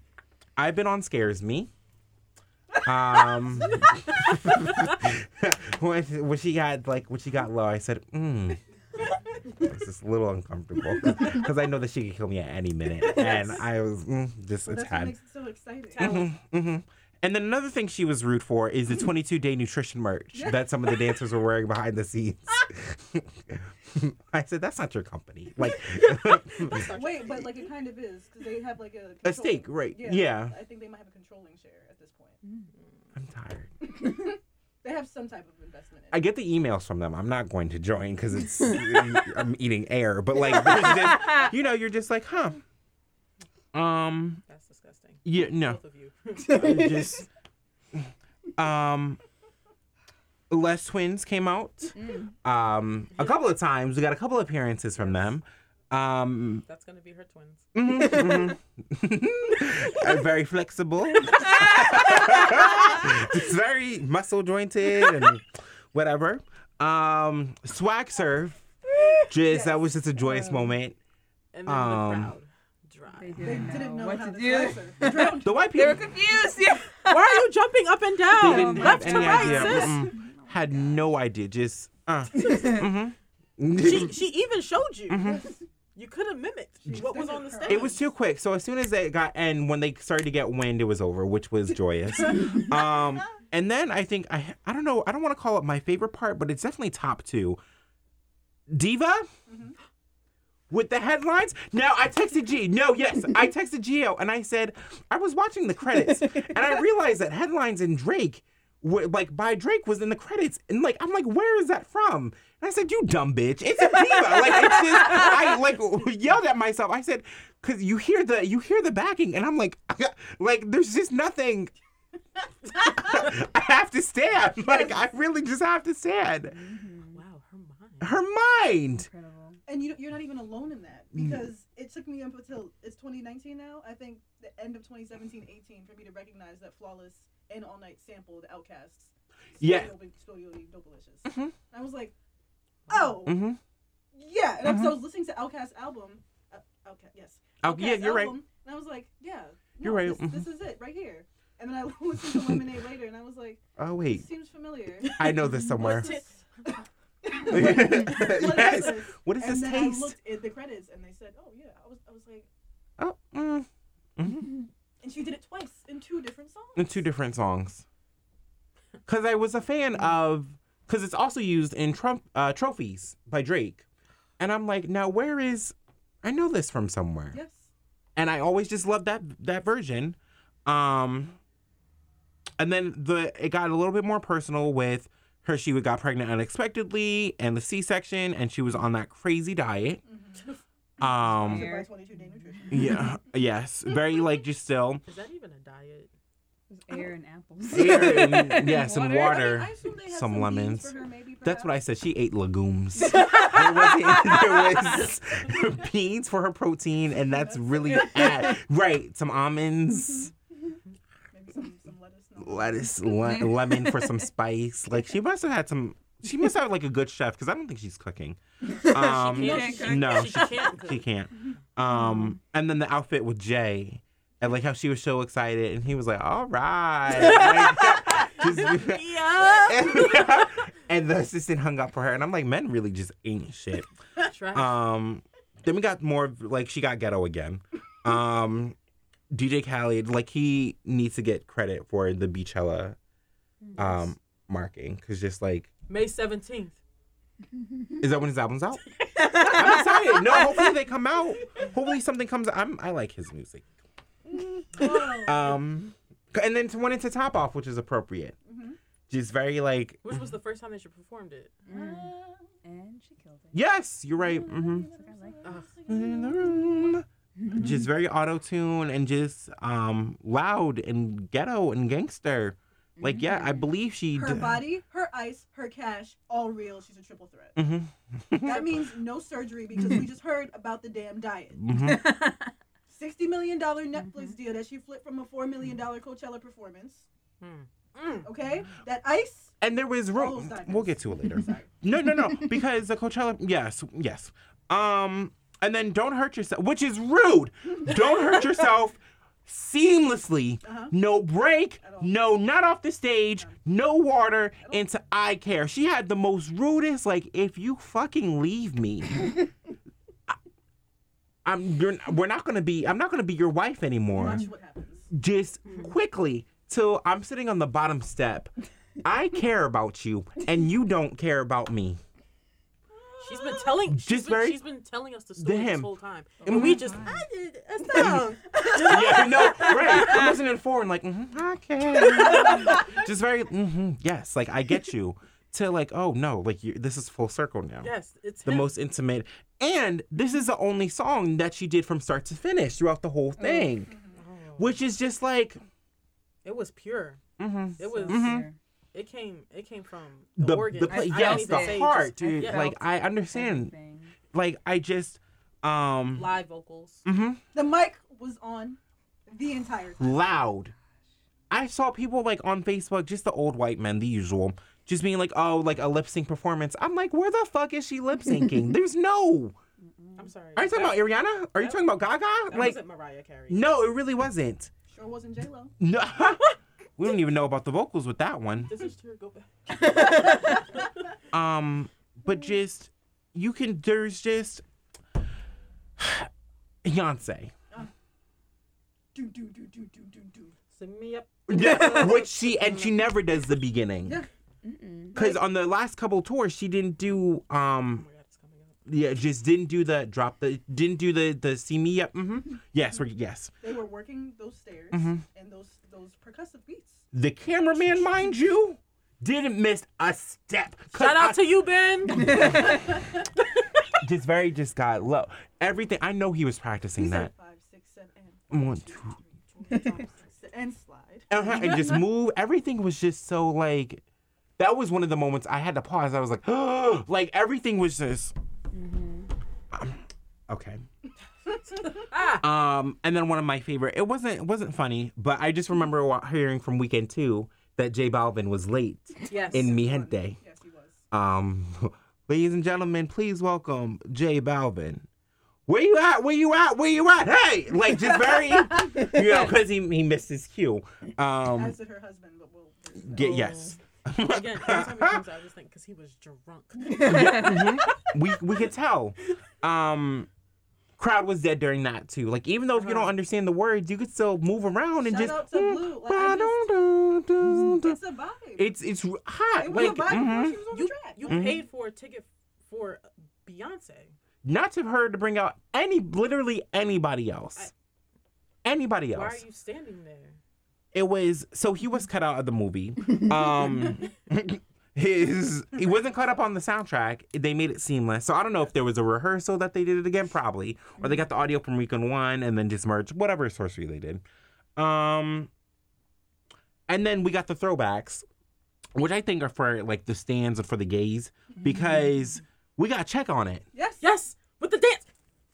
I've been on Scares Me. Um, when, when she got like when she got low, I said, mm. It's just a little uncomfortable because I know that she could kill me at any minute, and I was mm, just a That's what tad. makes it so exciting. hmm hmm And then another thing she was rude for is the 22 day nutrition merch that some of the dancers were wearing behind the scenes. I said, that's not your company. Like, Wait, but like it kind of is because they have like a a stake, right? Yeah. I think they might have a controlling share at this point. I'm tired. They have some type of investment in I get the emails from them. I'm not going to join because it's I'm eating air. But like, just, you know, you're just like, huh? Um, That's disgusting. yeah, no. Both of you. I just um Les Twins came out. Um a couple of times. We got a couple of appearances from them. Um That's gonna be her twins. mhm, mhm. Uh, very flexible. just very muscle jointed and whatever. Um swag surf. Just that was just a joyous moment. And then Um, the crowd They dry. They didn't, didn't know what how to to do. slice The white They were confused. Yeah. Why are you jumping up and they down? didn't Left have to any right, idea. sis. Mm-mm. Had no idea. Just uh. mhm. She, she even showed you. Mm-hmm. You could have mimicked what was on the stage. It was too quick. So as soon as they got and when they started to get wind, it was over, which was joyous. um, and then I think I I don't know. I don't want to call it my favorite part, but it's definitely top two. Diva. With the headlines. Now I texted G. No, yes, I texted Gio and I said I was watching the credits and I realized that headlines and Drake, were, like by Drake, was in the credits and like I'm like, where is that from? And I said, you dumb bitch, it's a diva. like it's just I like yelled at myself. I said, because you hear the you hear the backing and I'm like, like there's just nothing. I have to stand. Like I really just have to stand. Mm-hmm. Wow, her mind. Her mind. Incredible. And you, you're not even alone in that mm. because it took me up until it's 2019 now. I think the end of 2017, 18 for me to recognize that Flawless and All Night sampled Outkasts. Yeah. SpottieOttieDopaliscious. I was like, oh, Mm-hmm. yeah. And I was listening to Outkast album. Uh, Outkast, yes. Oh, yeah, you're right. album, And I was like, yeah. No, You're right, This, mhm. this is it right here. And then I listened to Lemonade later and I was like, Oh this wait, seems familiar. I know this somewhere. What's this? yes. is this? What is and this then taste? I looked at the credits and they said, "Oh yeah." I was, I was like, Oh, mm. hmm and she did it twice in two different songs. in two different songs. Because I was a fan of, because it's also used in Trump uh, trophies by Drake, and I'm like, now where is? I know this from somewhere, Yes. and I always just loved that that version. Um, and then the it got a little bit more personal with her. She would got pregnant unexpectedly and the C-section, and she was on that crazy diet. Um, Sponsored by 22 Day Nutrition. yeah, yes, very like just still. Is that even a diet? It air and apples. Air and, yeah, some Water. water, I assume they had some beans lemons. for her, maybe, That's what I said. She ate legumes. there, wasn't, there was beans for her protein, and that's really at, right. Some almonds, Maybe some, some lettuce. lettuce, le- lemon for some spice. Like she must have had some. She must have like a good chef because I don't think she's cooking. Um, she No, can't she cook. can't. no, she she, can't cook. she can't. Um, and then the outfit with Jay, and like how she was so excited, and he was like, "All right." Like, just- Yeah. and the assistant hung up for her, and I'm like, men really just ain't shit. Trash. Um, then we got more of, like she got ghetto again. Um, DJ Khaled, like he needs to get credit for the Beachella um marking because just like May seventeenth. is that when his album's out? I'm excited. No, hopefully they come out. Hopefully something comes. I'm I like his music. Um, and then to went into Top Off, which is appropriate. Just very like Which was the first time that you performed it? And she killed it. yes, you're right. Mm-hmm. I like in the room. Just very auto tune and just um loud and ghetto and gangster. Like yeah, I believe she. Her d- body, her ice, her cash, all real. She's a triple threat. Mhm. That means no surgery because we just heard about the damn diet. Mhm. Sixty million dollar Netflix deal that she flipped from a four million dollar Coachella performance. Mm. Okay, that ice. And there was room. We'll get to it later. No, no, no. Because the Coachella, yes, yes. Um, and then don't hurt yourself, which is rude. Don't hurt yourself seamlessly. Uh-huh. No break. No, not off the stage. No water into I Care. She had the most rudest. Like, if you fucking leave me. I- I'm you're we're not gonna be I'm not gonna be your wife anymore Watch what happens. just quickly till I'm sitting on the bottom step. I care about you, and you don't care about me. She's been telling. She's Just been, very- She's been telling us the story Damn. this whole time, and we just. I did a song. yeah, no, right. I'm listening for and like, mm-hmm, okay. Just very, mm-hmm, yes, like I get you. To like, oh no, like you, this is full circle now. yes, it's The him. most intimate, and this is the only song that she did from start to finish throughout the whole thing, which is just like, It was pure. mm-hmm, It was. Mhm. It came. It came from the, the organ. the I- pla- I yes, even the say heart, just- dude. yeah. Like I understand. Everything. Like I just, um, live vocals. Mm-hmm. The mic was on the entire time. loud. I saw people like on Facebook, just the old white men, the usual, just being like, "Oh, like a lip sync performance." I'm like, "Where the fuck is she lip syncing?" There's no. I'm sorry. Are you talking about Ariana? Are you talking about Gaga? That Like, wasn't Mariah Carey. no, it really wasn't. Sure wasn't J Lo. No, we don't even know about the vocals with that one. This is true. Go back. Um, but just you can. There's just Beyonce. Do do do do do do do. Sing me up. Yeah, which she and she never does the beginning. Yeah. Because on the last couple tours, she didn't do um yeah, just didn't do the drop the didn't do the the see me up. Mm-hmm. Yes, or yes. They were working those stairs Mhm. and those those percussive beats. The cameraman, mind you, didn't miss a step. Shout out I- to you, Ben. just very just got low. Everything I know he was practicing He that. said five, six, seven, and One, two, two. three, two, five, six, and slide. uh-huh, and just move. Everything was just so like. That was one of the moments I had to pause. I was like, like everything was just. Um, okay. ah, Um, and then one of my favorite. It wasn't. It wasn't funny, but I just remember wa- hearing from Weekend Two that J Balvin was late yes. in Mi Gente. Yes, he was. Um, ladies and gentlemen, please welcome J Balvin. Where you at? Where you at? Where you at? Hey, like just very, you know, because he he missed his cue. Um, As did her husband, but we'll. there's that. get yes. Again, every time he comes out, I just think because he was drunk. Mhm. We we could tell. Um, crowd was dead during that too. Like even though if you don't Uh-huh. understand the words, you could still move around and Shout just. out to Blue. Like, I ba-dum-dum-dum-dum. It's a vibe. It's it's hot. it was Like a vibe before mhm. she was on You the track. you Mhm. paid for a ticket for Beyonce. not to her to bring out any literally anybody else. Anybody else. Why are you standing there? It was so he was cut out of the movie. Um his he wasn't cut up on the soundtrack. They made it seamless. So I don't know if there was a rehearsal that they did it again, probably. Or they got the audio from Weekend One and then just merged, whatever sorcery they did. Um and then we got the throwbacks, which I think are for like the stands and for the gays, because we got to check on it. Yes. Yes, with the dance.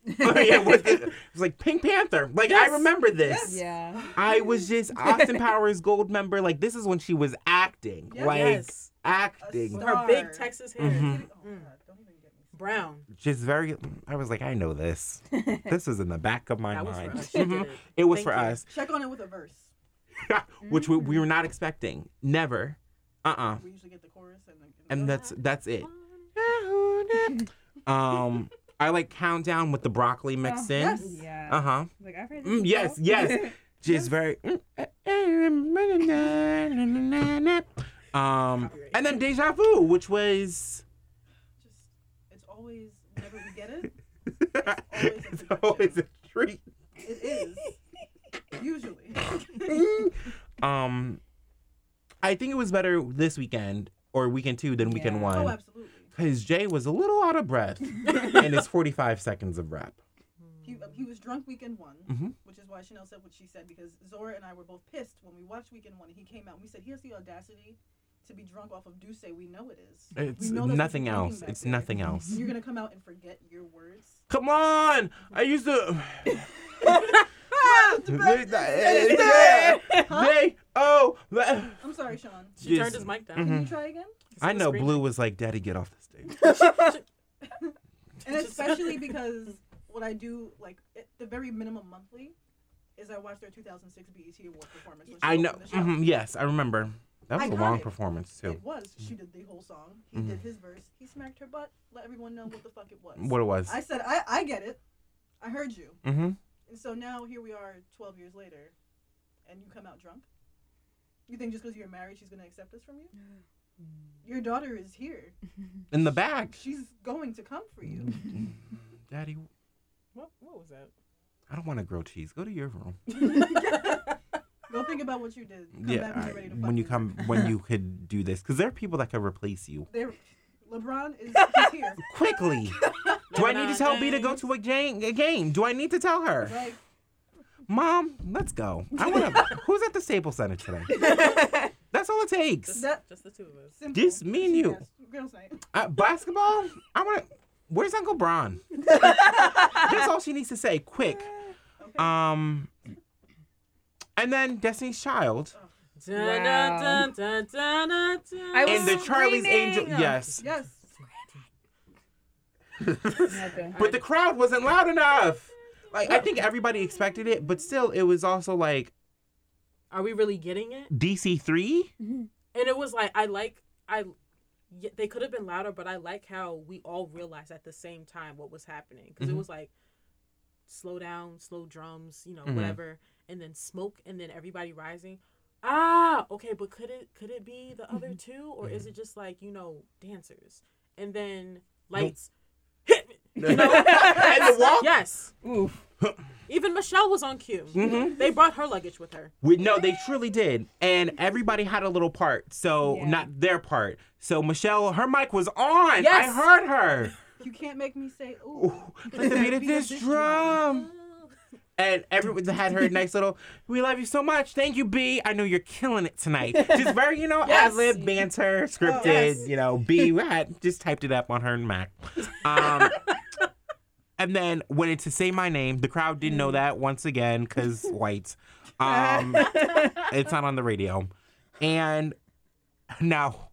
Yeah, it, was, it was like Pink Panther. Like I remember this. Yeah. I was just Austin Powers Goldmember. Like this is when she was acting, Yes. like yes. acting, her big Texas hair. Mhm. Oh, God, don't even get me started. Brown. just very. I was like, I know this. This is in the back of my That was for mind. us. She did Mhm. it. It was Thank for you. us, Check on it with a verse. which we, we were not expecting. Never. Uh uh We usually get the chorus and, the, And that's that's it. Um, I like countdown with the broccoli mixed in. yes. Yeah. Uh huh. Like I've heard this Mm, yes, before. yes. Just very. Um, and then Deja Vu, which was. just it's always whenever we get it, it's always a treat. it is usually. um, I think it was better this weekend or weekend two than weekend Yeah. Oh, one absolutely. Because Jay was a little out of breath in his 45 seconds of rap. He, he was drunk weekend one, Mhm. which is why Chanel said what she said because Zora and I were both pissed when we watched weekend one and he came out and we said he has the audacity to be drunk off of D'ussé. We know it is. It's we know nothing else. It's there. nothing else. You're gonna come out and forget your words. Come on! I used to. they oh I'm sorry, Sean. She Yes. turned his mic down. Mhm. Can you try again? I know Screaming. Blue was like, "Daddy, get off the stage." And especially because what I do, like at the very minimum monthly, is I watch their 2006 BET Award performance. I know. opened the show. mhm, yes, I remember. That was a long Iconic. performance too. It was. She did the whole song. He Mhm. did his verse. He smacked her butt. Let everyone know what the fuck it was. What it was. I said, I, I get it. I heard you. Mm-hmm. And so now here we are 12 years later, and you come out drunk? You think just because you're married, she's going to accept this from you? Your daughter is here. In the back, She's going to come for you. Daddy. What, what was that? I don't want to grow cheese. Go to your room. Go think about what you did. Come yeah, back when you're ready to when you fuck come, when you could do this, because there are people that could replace you There, LeBron is he's here. quickly. Do I need to tell B to go to a game? A game? Do I need to tell her, Right? Mom? Let's go. I want to. Who's at the Staples Center today? That's all it takes. Just, That- just the two of us. Simple. Just me and you. Yes, Girls' night. Uh, basketball? I want to. Where's Uncle Bron? That's all she needs to say. Quick. Okay. Um. And then Destiny's Child Dun, Wow. dun, dun, dun, dun, dun. I was and the Charlie's Angel. Yes, yes. But the crowd wasn't loud enough. Like I think everybody expected it, but still, it was also like Are we really getting it? DC three. And it was like I like I. Yeah, they could have been louder, but I like how we all realized at the same time what was happening because Mhm. it was like slow down, slow drums, you know, Mhm. whatever, and then smoke, and then everybody rising. Ah, okay, but could it could it be the other two, or is it just like you know dancers, and then lights hit me, you know? and the walk. yes, Oof. even Michelle was on cue. Mhm. They brought her luggage with her. We, no, they truly did, and everybody had a little part. So Yeah. not their part. So Michelle, her mic was on. Yes. I heard her. You can't make me say, ooh. Ooh, Let the beat of this drum. And everyone had her nice little, we love you so much. Thank you, B. I know you're killing it tonight. Just very, you know, Yes. ad lib, banter, scripted, yes. you know, B had just typed it up on her Mac. Um, and then when it's to say my name, the crowd didn't know that once again because whites. Um, it's not on the radio. And now,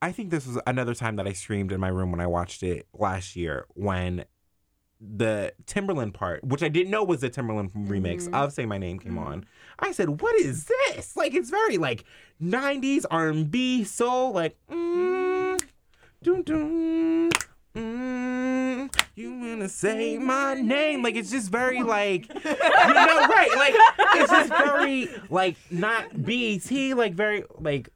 I think this was another time that I streamed in my room when I watched it last year when the Timbaland part, which I didn't know was the Timbaland remix of "Say My Name" came on. I said, "What is this?" Like it's very like '90s R&B soul, like mm, dun, dun, mm, you wanna say my name? Like it's just very like you know right? Like it's just very like not BET, like very like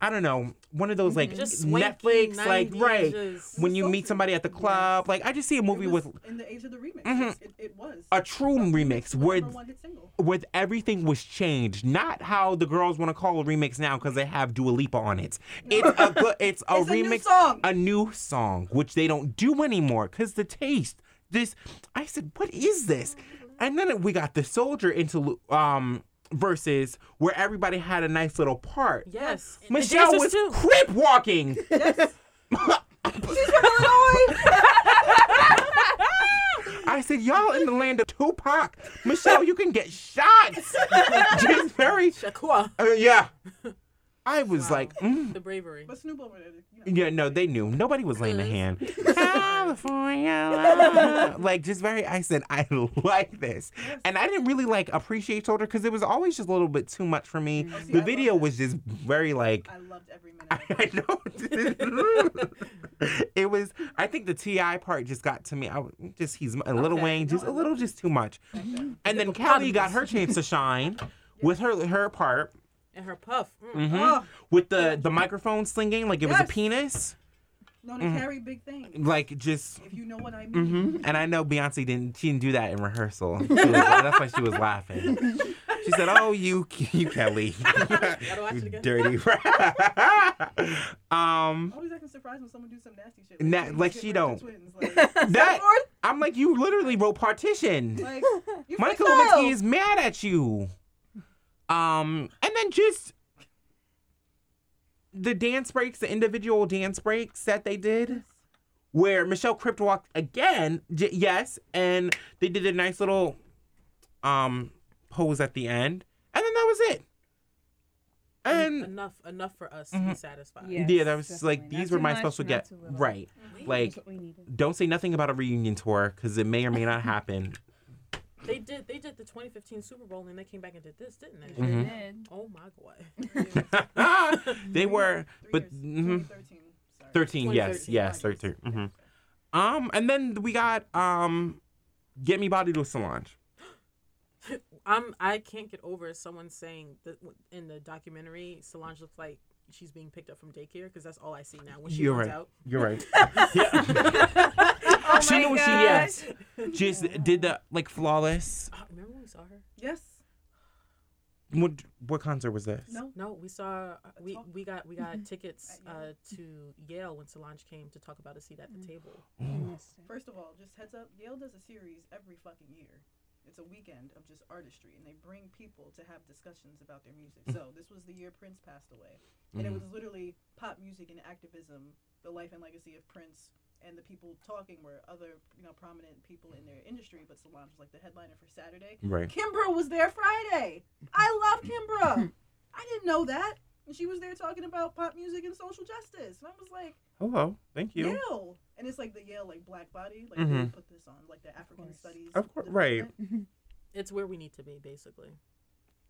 I don't know, one of those like Just swanky, Netflix, like right just- when you So meet true. somebody at the club. Like I just see a movie with in the age of the remix. Mhm. It, it was a true remix where number one hit single. with everything was changed. Not how the girls want to call a remix now because they have Dua Lipa on it. It's a good, it's a It's a new remix, song. a new song, which they don't do anymore because the taste. This, I said, what is this? And then we got the soldier into um verses where everybody had a nice little part. Yes, Michelle dancers was too. crip walking. Yes. She's from Illinois. I said, y'all in the land of Tupac. Michelle, you can get shots. Just very, Shakur. uh, yeah. I was Wow. like, mm. The bravery. But Snoop over there, you know. yeah, no, they knew. Nobody was laying a hand. California, like just very. I said, I like this, Yes. and I didn't really like appreciate Shoulder because it was always just a little bit too much for me. Oh, see, The love video was just very like. I loved every minute. I, of it. I know. it was. I think the T.I. part just got to me. I just he's a little Okay. Wayne, just No, a I little, just too much. And then The Kelly got her chance to shine with her her part And her puff. Mm. mhm, Oh, with the the microphone slinging like it was a penis, known to Mhm. carry big things. like just. If you know what I mean. hmm And I know Beyonce didn't. She didn't do that in rehearsal. Was- that's why she was laughing. She said, "Oh, you, you Kelly, Gotta watch you it again. dirty." um, Always acting surprised when someone do some nasty shit. Na- twins like she don't. Twins. Like, that I'm like, you literally wrote partition. like you Monica. Lewinsky is mad at you. Um, and then just the dance breaks, the individual dance breaks that they did, where Michelle Crip walked again. J- yes, and they did a nice little um pose at the end, and then that was it. And enough, enough for us to be Mhm. satisfied. Yeah. yeah, that was definitely. like Not these too were my much, supposed to not get too little. right. That's Like, what we needed. don't say nothing about a reunion tour because it may or may not happen. They did. They did the 2015 Super Bowl, and they came back and did this, didn't they? Sure Mhm. did. Oh my god. they Three were, three but years, mhm. 2013. Sorry. 13 yes yes right. 13 hmm um and then we got um get me bodied to solange I'm. I can't get over someone saying that in the documentary, Solange looks like she's being picked up from daycare because that's all I see now when she You're comes right. out. you're right yeah Oh she my knew what she gosh. yes just did the like flawless Oh, remember when we saw her? Yes. what what concert was this No. No, we saw. We we got we got tickets uh, to Yale when Solange came to talk about a seat at the Mm. table. I missed it. First of all, just heads up, Yale does a series every fucking year. It's a weekend of just artistry, and they bring people to have discussions about their music. So this was the year Prince passed away, and it Mhm. was literally pop music and activism, the life and legacy of Prince, and the people talking were other you know prominent people in their industry. But Solange was like the headliner for Saturday. right Kimbra was there Friday. I love Kimbra. I didn't know that. And she was there talking about pop music and social justice. And I was like, hello thank you Yale. And it's like the Yale like black body. Like they Mhm. put this on like the African course. studies. Of course, right. It's where we need to be, basically.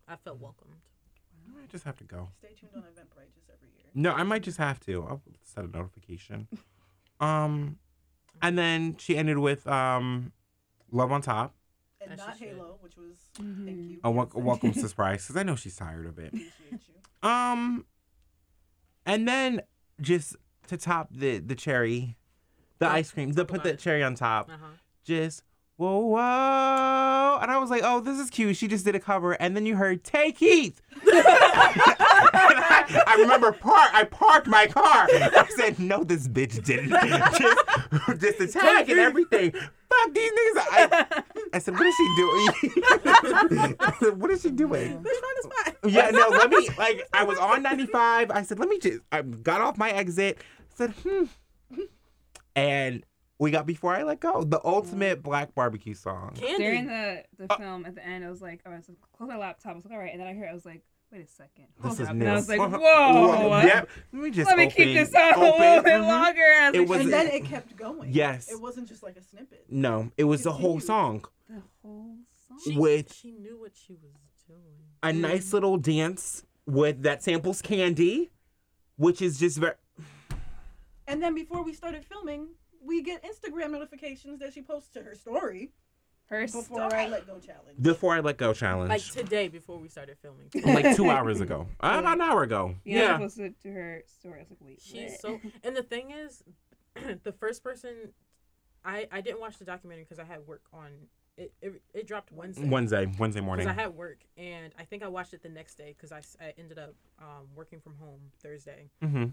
I felt welcomed. i just have to go Stay tuned on Eventbrite just every year. no i might just have to i'll set a notification um and then she ended with um love on top And As she not should. Halo, which was Mhm. thank you. a, wel- welcome surprise because i know she's tired of it Um, and then just to top the the cherry, the Talk- ice cream, the put about the it. cherry on top. Uh huh. Just whoa whoa, and I was like, oh, this is cute. She just did a cover, and then you heard "Take Heath." And I, I remember park. I parked my car. I said, no, this bitch didn't. just, just the tag and everything. Fuck these niggas. I, I said, what is she doing? I said, what is she doing? Bitch, spot. Yeah, no, let me like I was on 95. I said, let me just I got off my exit. said, hmm. And we got before I let go. The ultimate black barbecue song. Candy. During the the Uh, film at the end, I was like, I was like, close my laptop. I was like, all right, and then I heard, I was like, wait a second, This hold is up. new. and I was like, Uh-huh. whoa, Yep. Let me just let me open, keep this on a little bit longer. And I was It was- and then it kept going. Yes. It wasn't just like a snippet. No, it was the whole Continue. song. the whole song. she, with- she knew what she was doing. A nice little dance with that samples candy, which is just very And then before we started filming, we get Instagram notifications that she posts to her story Her before I let go challenge. before I let go challenge. Like today before we started filming. like two hours ago. Uh, About an hour ago. Yeah, Yeah. I posted to her story. I was like, wait, She's what? so. And the thing is, the first person, I I didn't watch the documentary because I had work on it. It, it dropped Wednesday. Wednesday, Wednesday morning. Because I had work, and I think I watched it the next day because I, I ended up um, working from home Thursday. hmm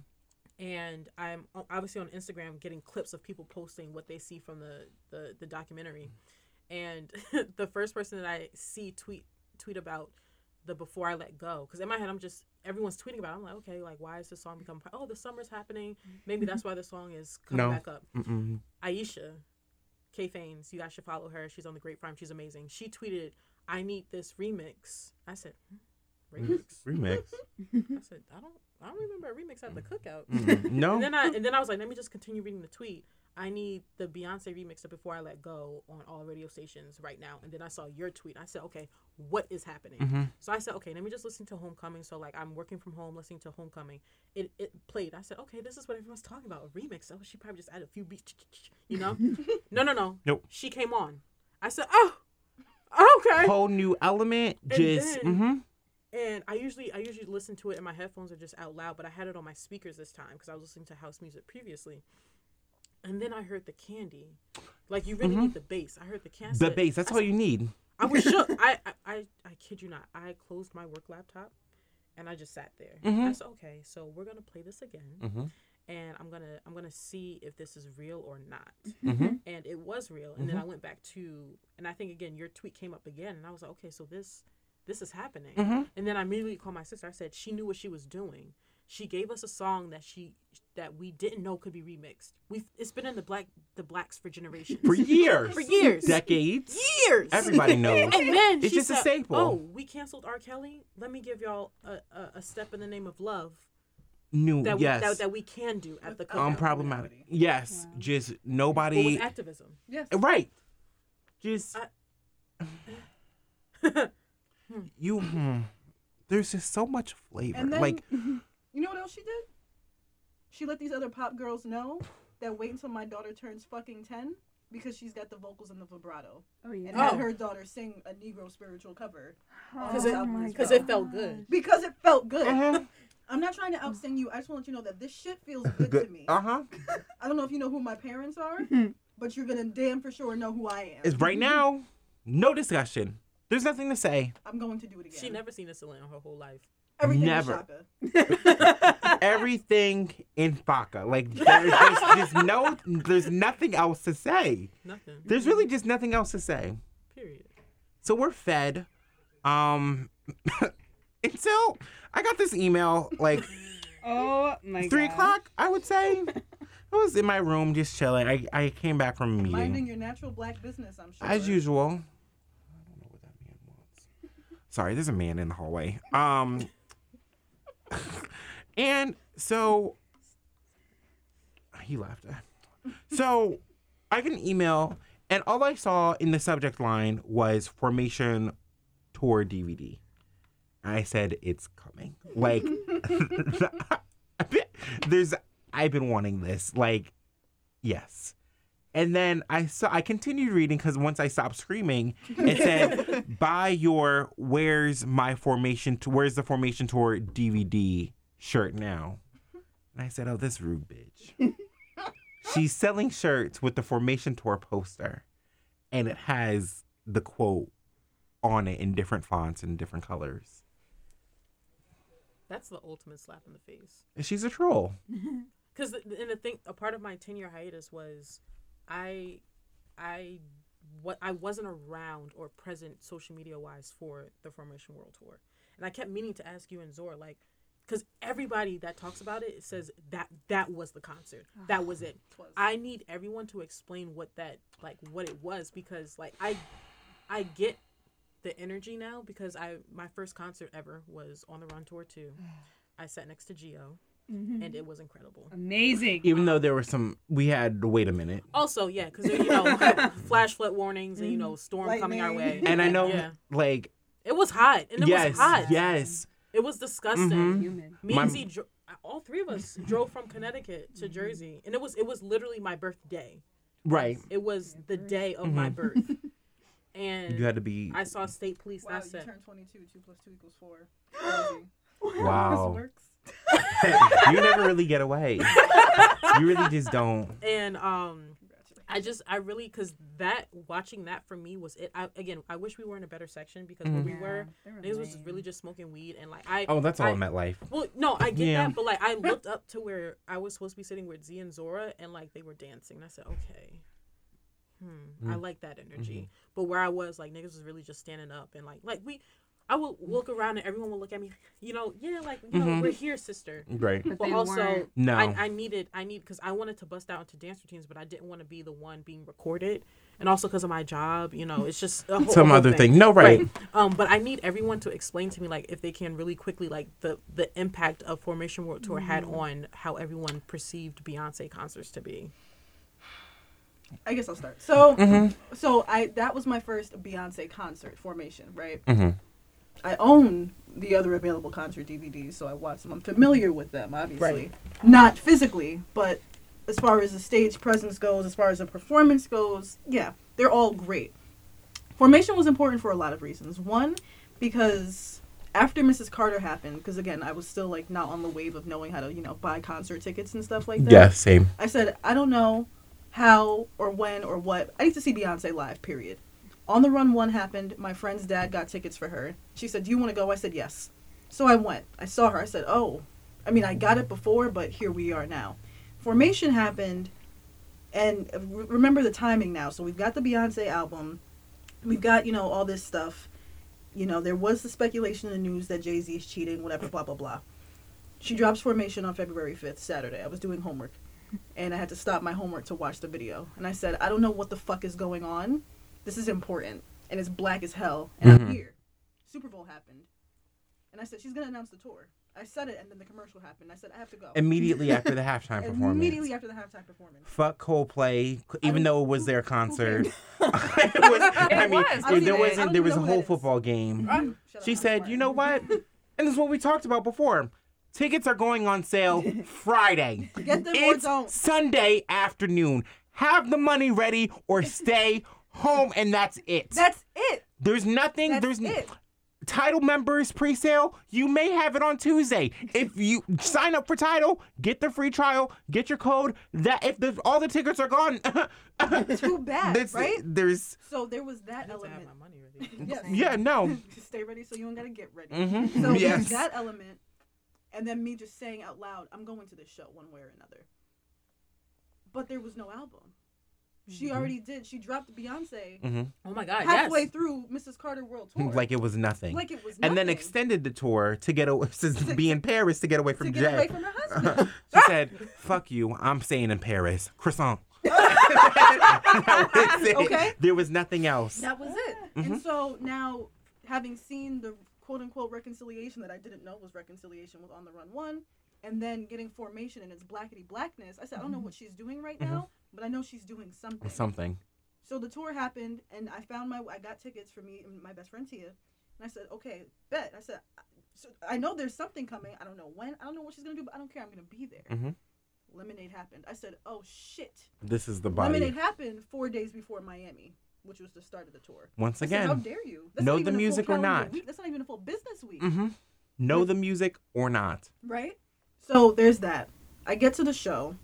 and I'm obviously on Instagram getting clips of people posting what they see from the the, the documentary, and the first person that I see tweet tweet about the before I let go because in my head I'm just everyone's tweeting about it. I'm like okay like why is this song become oh the summer's happening maybe that's why the song is coming No. back up Mm-mm. Aisha Kay Fanes, you guys should follow her. She's on the Grapevine. She's amazing. She tweeted, "I need this remix." I said, hmm, "Remix." Remix. I said, "I don't, I don't remember a remix at the cookout." Mm, no. And then I and then I was like, let me just continue reading the tweet. I need the Beyonce remix of Before I Let Go on all radio stations right now. And then I saw your tweet. I said, okay, what is happening? Mhm. So I said, okay, let me just listen to Homecoming. So like I'm working from home, listening to Homecoming. It it played. I said, okay, this is what everyone's talking about, a remix. Oh, she probably just added a few beats, you know? no, no, no. Nope. She came on. I said, oh, okay. Whole new element. And Just. then- hmm And I usually I usually listen to it in my headphones or just out loud, but I had it on my speakers this time because I was listening to house music previously. And then I heard the candy, like you really Mhm. need the bass. I heard the candy. The bass. That's all you need. I was shook. I, I I I kid you not. I closed my work laptop, and I just sat there. Mhm. I said, okay, so we're gonna play this again, Mm-hmm. and I'm gonna I'm gonna see if this is real or not. Mm-hmm. And it was real. And then I went back to, and I think again your tweet came up again, and I was like, okay, so this this is happening. Mm-hmm. And then I immediately called my sister. I said she knew what she was doing. She gave us a song that she that we didn't know could be remixed. We've it's been in the black the blacks for generations. For years. For years. Decades. Years. Everybody knows. And then It's she just a said, staple. Oh, we canceled R. Kelly. Let me give y'all a, a, a step in the name of love New. that yes. we, that, that we can do at the Um, cookout. Unproblematic. reality. Yes. Wow. Just But nobody. with activism. Yes. Right. Just I- you. Hmm. There's just so much flavor. And then, like you know what else she did? She let these other pop girls know that wait until my daughter turns fucking 10 because she's got the vocals and the vibrato. Oh yeah. And had Oh. her daughter sing a Negro spiritual cover Because Oh it, my cause it felt good. because it felt good. uh-huh. I'm not trying to outsing you. I just want you to know that this shit feels good, to me. Uh huh. I don't know if you know who my parents are, but you're gonna damn for sure know who I am. It's right now. No discussion. There's nothing to say. I'm going to do it again. She never seen a Selena her whole life. Everything Never. Everything in Faka. Like there's, there's just no. There's nothing else to say. Nothing. There's really just nothing else to say. Period. So we're fed. Um. until I got this email like Oh my three God. o'clock. I would say. I was in my room just chilling. I, I came back from a meeting. Minding your natural black business, I'm sure. As usual. I don't know what that man wants. Sorry, there's a man in the hallway. Um and so he left. So I get an email and all I saw in the subject line was formation tour DVD. I said it's coming. Like there's I've been wanting this. Like yes. And then I saw I continued reading because once I stopped screaming, it said, "Buy your Where's My Formation? To, Where's the Formation Tour DVD shirt now?" And I said, "Oh, this rude bitch. She's selling shirts with the Formation Tour poster, and it has the quote on it in different fonts and different colors. That's the ultimate slap in the face. And she's a troll. Because and the thing, a part of my ten year hiatus was, I, I, what I wasn't around or present social media wise for the Formation World Tour, and I kept meaning to ask you and Zora like, because everybody that talks about it says that that was the concert, that was ah, it. Was. I need everyone to explain what that like what it was because like I, I get the energy now because I my first concert ever was on the Run Tour too. Mm. I sat next to Geo, Mm-hmm. and it was incredible. Amazing. Even though there were some, we had to wait a minute. Also, yeah, because you know, flash flood warnings and you know, storm coming our way. And I know, Yeah. like, It was hot, and it yes, was hot. yes. It was disgusting. Mhm. Human. Me My- and Z, dro- all three of us drove from Connecticut to mm-hmm. Jersey, and it was it was literally my birthday. Right. It was the day of my mm-hmm. birth, and You had to be. I saw state police. Wow, and you said, turned 22. 2 plus 2 equals 4. Wow. This works. You never really get away. You really just don't. and um, I just I really because that watching that for me was it. I, again, I wish we were in a better section because where we Yeah, were, they were niggas was just really just smoking weed and like I. Oh, that's all I, I, MetLife. Well, no, I get Yeah. that, but like I looked up to where I was supposed to be sitting with Z and Zora, and like they were dancing. And I said, okay, hmm, I Mm. like that energy. But where I was, like niggas was really just standing up and like like we, I will look around and everyone will look at me, you know, yeah, like you know, Mhm. we're here, sister. Right. But But also, weren't. No. I, I needed, I need, because I wanted to bust out into dance routines, but I didn't want to be the one being recorded, and also because of my job, you know, it's just a whole, Some other thing. No, right. Um, but I need everyone to explain to me, like, if they can, really quickly, like the the impact of Formation World Tour had on how everyone perceived Beyonce concerts to be. I guess I'll start. So, Mm-hmm. so I that was my first Beyonce concert formation, right? Mm-hmm. I own the other available concert DVDs, so I watch them. I'm familiar with them, obviously. Right. Not physically, but as far as the stage presence goes, as far as the performance goes, yeah, they're all great. Formation was important for a lot of reasons. One, because after Mrs. Carter happened, because again, I was still like not on the wave of knowing how to, you know, buy concert tickets and stuff like that. Yeah, same. I said, I don't know how or when or what. I need to see Beyonce live, period. On the Run 1 happened. My friend's dad got tickets for her. She said, Do you want to go? I said, Yes. So I went. I saw her. I said, Oh, I mean, I got it before, but here we are now. Formation happened, and re- remember the timing now. So we've got the Beyonce album. We've got, you know, all this stuff. You know, there was the speculation in the news that Jay Z is cheating, whatever, blah, blah, blah. She drops Formation on February 5th, Saturday. I was doing homework and I had to stop my homework to watch the video. And I said, I don't know what the fuck is going on. This is important, and it's black as hell, and I'm Mhm. here. Super Bowl happened, and I said she's gonna announce the tour. I said it, and then the commercial happened. I said I have to go. Immediately after the halftime performance. Immediately after the halftime performance. Fuck Coldplay, even don't- though it was who- their who concert. it was, I It mean, was, there, I there don't even- I wasn't. There was a whole that is. football game. Shut up, She I'm said, "You know what?" And this is what we talked about before. Tickets are going on sale Friday. Get them or It's don't. Sunday afternoon. Have the money ready or stay home, and that's it. That's it. There's nothing. That's there's it. Tidal members pre-sale. You may have it on Tuesday. If you sign up for Tidal, get the free trial, get your code. That if the, all the tickets are gone, Too bad, there's, right? There's So there was that I need to have element. my money ready. Yes. yeah no. Stay ready, so you don't gotta get ready. hmm So yes. there's that element, and then me just saying out loud, "I'm going to this show one way or another." But there was no album. She Mhm. already did. She dropped Beyonce hmm Oh my God, halfway yes. through Mrs. Carter World Tour, Like it was nothing. like it was, nothing. and then extended the tour to get away, to be in Paris to get away from to Jay. get away from her husband. she said, "Fuck you, I'm staying in Paris." Croissant. That was it. Okay. There was nothing else. that was it. Mhm. And so now, having seen the quote unquote reconciliation that I didn't know was reconciliation with On the Run One, and then getting formation and its blackety blackness, I said, I don't know what she's doing right Mhm. now, but I know she's doing something. Something. So the tour happened, and I found my I got tickets for me and my best friend Tia, and I said, okay, bet. I said, so I know there's something coming. I don't know when. I don't know what she's gonna do, but I don't care. I'm gonna be there. hmm Lemonade happened. I said, oh shit. This is the body. Lemonade happened four days before Miami, which was the start of the tour. Once again, said, how dare you? That's know the even a full music or not. Week. That's not even a full business week, hmm know the music or not. right? So there's that. I get to the show,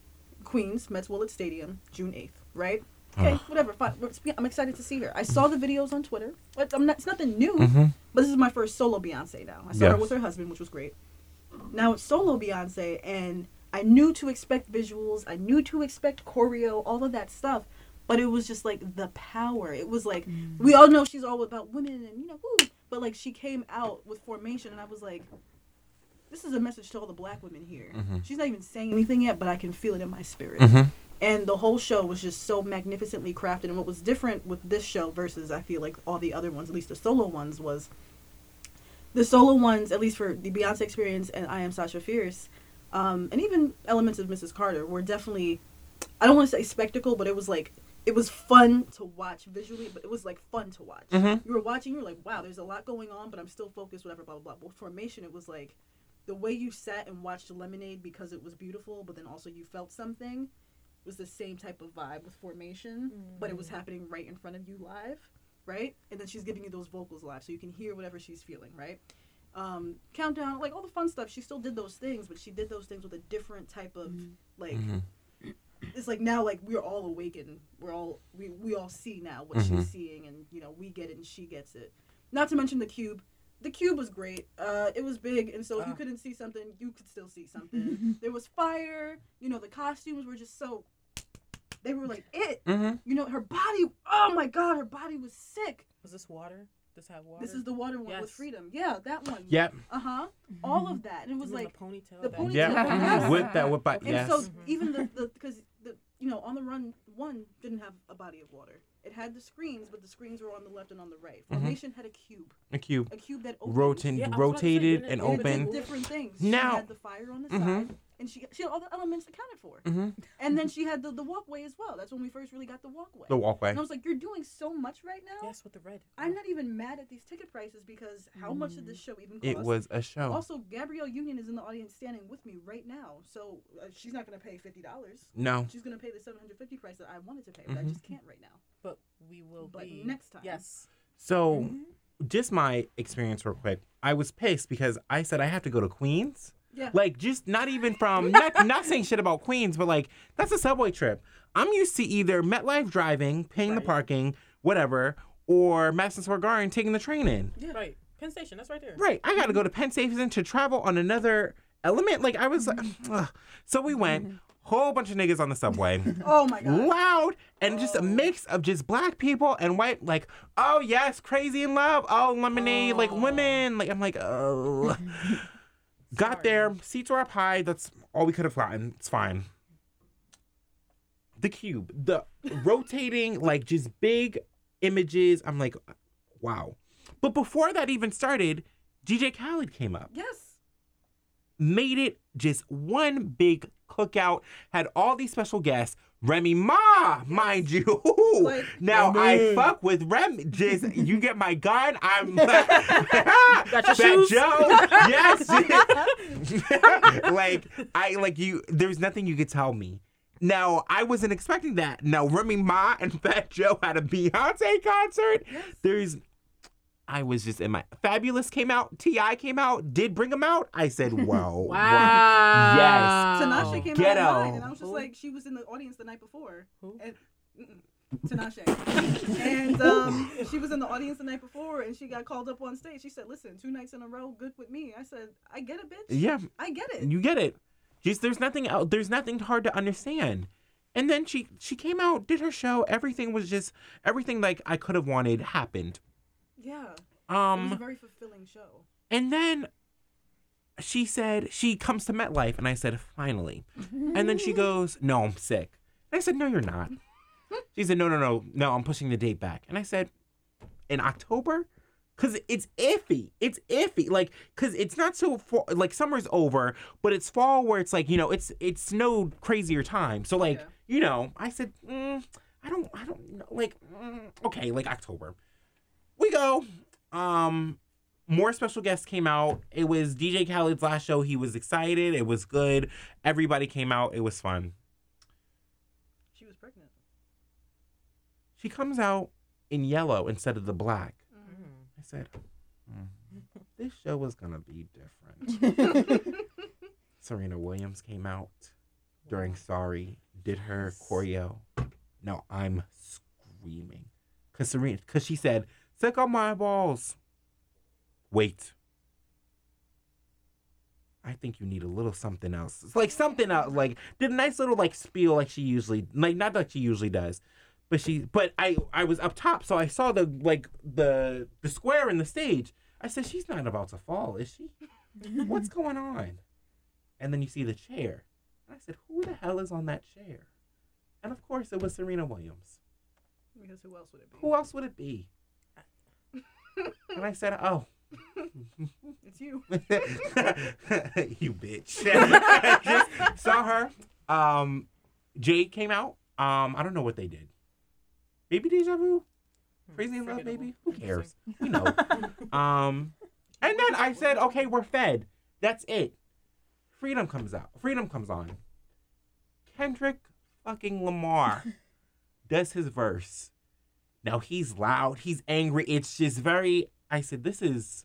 Queens, Mets Willett Stadium, June 8th, right? Okay, Ugh. whatever. Fine. I'm excited to see her. I saw the videos on Twitter. I'm not, it's nothing new, hmm but this is my first solo Beyonce now. I saw her with her husband, which was great. Now it's solo Beyonce, and I knew to expect visuals. I knew to expect choreo, all of that stuff. But it was just like the power. It was like we all know she's all about women and you know woo. But like she came out with formation, and I was like, this is a message to all the black women here. Mhm. She's not even saying anything yet, but I can feel it in my spirit hmm and the whole show was just so magnificently crafted and what was different with this show versus i feel like all the other ones at least the solo ones was the solo ones at least for the beyonce experience and i am sasha fierce um, and even elements of mrs carter were definitely i don't want to say spectacle but it was like it was fun to watch visually but it was like fun to watch Mhm. you were watching you were like wow there's a lot going on but i'm still focused whatever blah blah blah with formation it was like the way you sat and watched lemonade because it was beautiful but then also you felt something was the same type of vibe with formation, but it was happening right in front of you live, right? And then she's giving you those vocals live, so you can hear whatever she's feeling, right? Um, countdown, like all the fun stuff. She still did those things, but she did those things with a different type of like. hmm It's like now, like we're all awakened. We're all we we all see now what she's seeing, and you know we get it and she gets it. Not to mention the cube. The cube was great. Uh, it was big, and so if you Oh. couldn't see something, you could still see something. there was fire. You know, the costumes were just so. They were like it. hmm You know, her body. Oh my god, her body was sick. Was this water? This had water. This is the water one with freedom. Yeah, that one. Yep. Uh huh. All of that, and it was Remember like the ponytail. the that- ponytail. Yep. Yes. With that, with but And yes. so even the the because the you know on the run one didn't have a body of water. It had the screens, but the screens were on the left and on the right. Mhm. Formation had a cube, a cube a cube that opened. rotated, Yeah, I was about to say, rotated and it- and it open. did different things. Now- she had the fire on the Mhm. side, and she she had all the elements accounted for. hmm And then she had the, the walkway as well. That's when we first really got the walkway. The walkway. and I was like, you're doing so much right now. Yes, with the red. I'm not even mad at these ticket prices because how much did this show even cost? It was a show. Also, Gabrielle Union is in the audience standing with me right now, so uh, she's not going to pay fifty dollars. No. She's going to pay the seven hundred fifty price that I wanted to pay, but I just can't right now. But we will But be next time. Yes. So, Mm-hmm. just my experience, real quick. I was pissed because I said I have to go to Queens. Yeah. Like, just not even from not, not saying shit about Queens, but like that's a subway trip. I'm used to either MetLife driving, paying the parking, whatever, or Madison Square Garden taking the train in. yeah. Right. Penn Station. That's right there. Right. I got to go mm-hmm. to Penn Station to travel on another element. Like I was like, mm-hmm. ugh. so we went. Mm-hmm. Whole bunch of niggas on the subway. Oh my god. loud and just a mix of just black people and white like oh yes crazy in love. Oh lemonade like Oh. women. Like i'm like oh got there seats were up high. That's all we could have gotten. It's fine. The cube the rotating like just big images. I'm like wow. But before that even started dj khaled came up. Yes. made it just one big cookout. Had all these special guests. Remy Ma, mind you. Like- now I Remy. fuck with Remy. Just you get my gun. I'm Got your Fat shoes? Joe. Yes. like I like you. There's nothing you could tell me. Now I wasn't expecting that. Now Remy Ma and Fat Joe had a Beyonce concert. There's. I was just in my fabulous came out. T.I came out. Did bring him out. I said, "Whoa, Wow. Yes. Tinashe came Ghetto. out mine, and I was just like, she was in the audience the night before. Who? And Tinashe. and um, she was in the audience the night before, and she got called up on stage. She said, "Listen, two nights in a row, good with me." I said, "I get it, bitch. Yeah, I get it." you get it. Just there's nothing out. There's nothing hard to understand. And then she she came out, did her show. Everything was just everything like I could have wanted happened. Yeah. it was a Um, very fulfilling show. and then she said she comes to MetLife, and I said finally. And then she goes, "No, I'm sick." And I said, "No, you're not." She said, "No, no, no, no. I'm pushing the date back." And I said, "In October." Cause it's iffy. It's iffy. Like, cause it's not so fall, like summer's over, but it's fall where it's like you know it's it's no crazier time. So like Yeah. you know, I said, mm, I don't, I don't know, like mm, okay, like October. We go. Um, more special guests came out. It was DJ Khaled's last show. He was excited. It was good. Everybody came out. It was fun. She was pregnant. She comes out in yellow instead of the black. Mm. I said, "Mm, this show was gonna be different. Serena Williams came out during Sorry, did her choreo. No, I'm screaming. Cause Serena, cause she said, "Suck on my balls." Wait. I think you need a little something else. It's like something else. Like did a nice little like spiel like she usually like not that she usually does. But she but I I was up top so I saw the like the the square in the stage. I said she's not about to fall, is she? What's going on? And then you see the chair. And I said, Who the hell is on that chair? And of course it was Serena Williams. Because who else would it be? Who else would it be? And I said, Oh, It's you. you bitch. Just saw her. Um, Jade came out. Um, I don't know what they did. Maybe deja vu. Crazy in love, Baby? Who cares? We know. um, and then I said, okay, we're fed. That's it. Freedom comes out. Freedom comes on. Kendrick fucking Lamar does his verse. Now he's loud. He's angry. It's just very. I said, this is.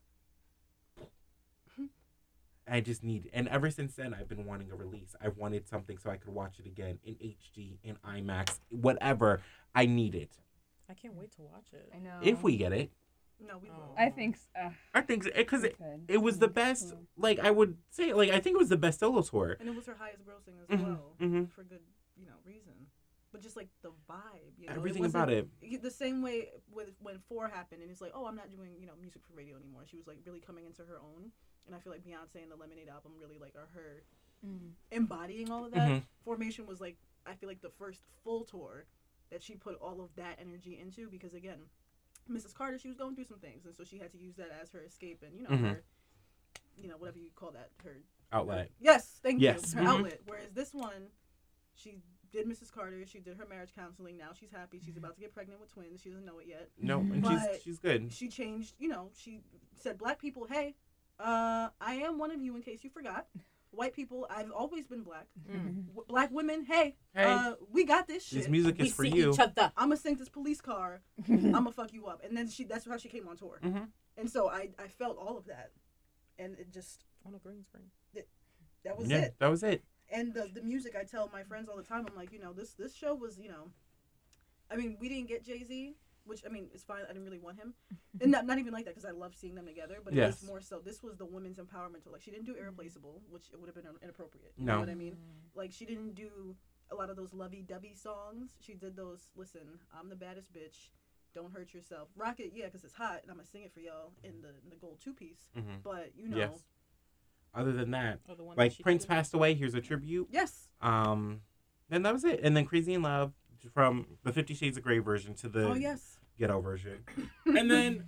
I just need, and ever since then, I've been wanting a release. I wanted something so I could watch it again in HD, in IMAX, whatever. I need it. I can't wait to watch it. I know. If we get it, No, we will. I think. s- Uh, I think because it, it was the best. Like I would say, like I think it was the best solo tour. And it was her highest grossing as Mhm, well, mhm. for good, you know, reason. But just like the vibe. You know? Everything wasn't- about it. The same way with when four happened, and it's like, oh, I'm not doing you know music for radio anymore. She was like really coming into her own, and I feel like Beyonce and the Lemonade album really like are her embodying all of that. Mhm. Formation was like I feel like the first full tour that she put all of that energy into because again, Mrs. Carter she was going through some things, and so she had to use that as her escape and you know Mhm. her, you know whatever you call that her Outlet. Yes, thank Yes, you. Her mhm. outlet. Whereas this one, she did Mrs. Carter. She did her marriage counseling. Now she's happy. She's about to get pregnant with twins. She doesn't know it yet. No, and But- she's she's good. She changed. You know, she said, "Black people, hey, uh, I am one of you. In case you forgot, white people, I've always been black. Mm. W- black women, hey, Hey, uh, we got this this shit. music We is for see you. each other. I'm gonna sink this police car. I'm gonna fuck you up." And then she. That's how she came on tour. Mhm. And so I, I felt all of that, and it just On a green screen. that was yeah, it. that was it. And the the music I tell my friends all the time. I'm like, you know, this this show was, you know, I mean, we didn't get Jay Z, which I mean, it's fine. I didn't really want him, and not not even like that because I love seeing them together. But it was more so. This was the women's empowerment tour. Like she didn't do irreplaceable, which it would have been inappropriate. You No. know what I mean? Like she didn't do a lot of those lovey-dovey songs. She did those. Listen, I'm the baddest bitch. Don't hurt yourself. Rock it, yeah, because it's hot, and I'm gonna sing it for y'all in the in the gold two piece. Mhm. But you know, Yes. Other than that, Or the one that like Prince did. passed away. Here's a tribute. yes. Um, and that was it. And then Crazy in Love from the Fifty Shades of Grey version to the oh yes. ghetto version. and then,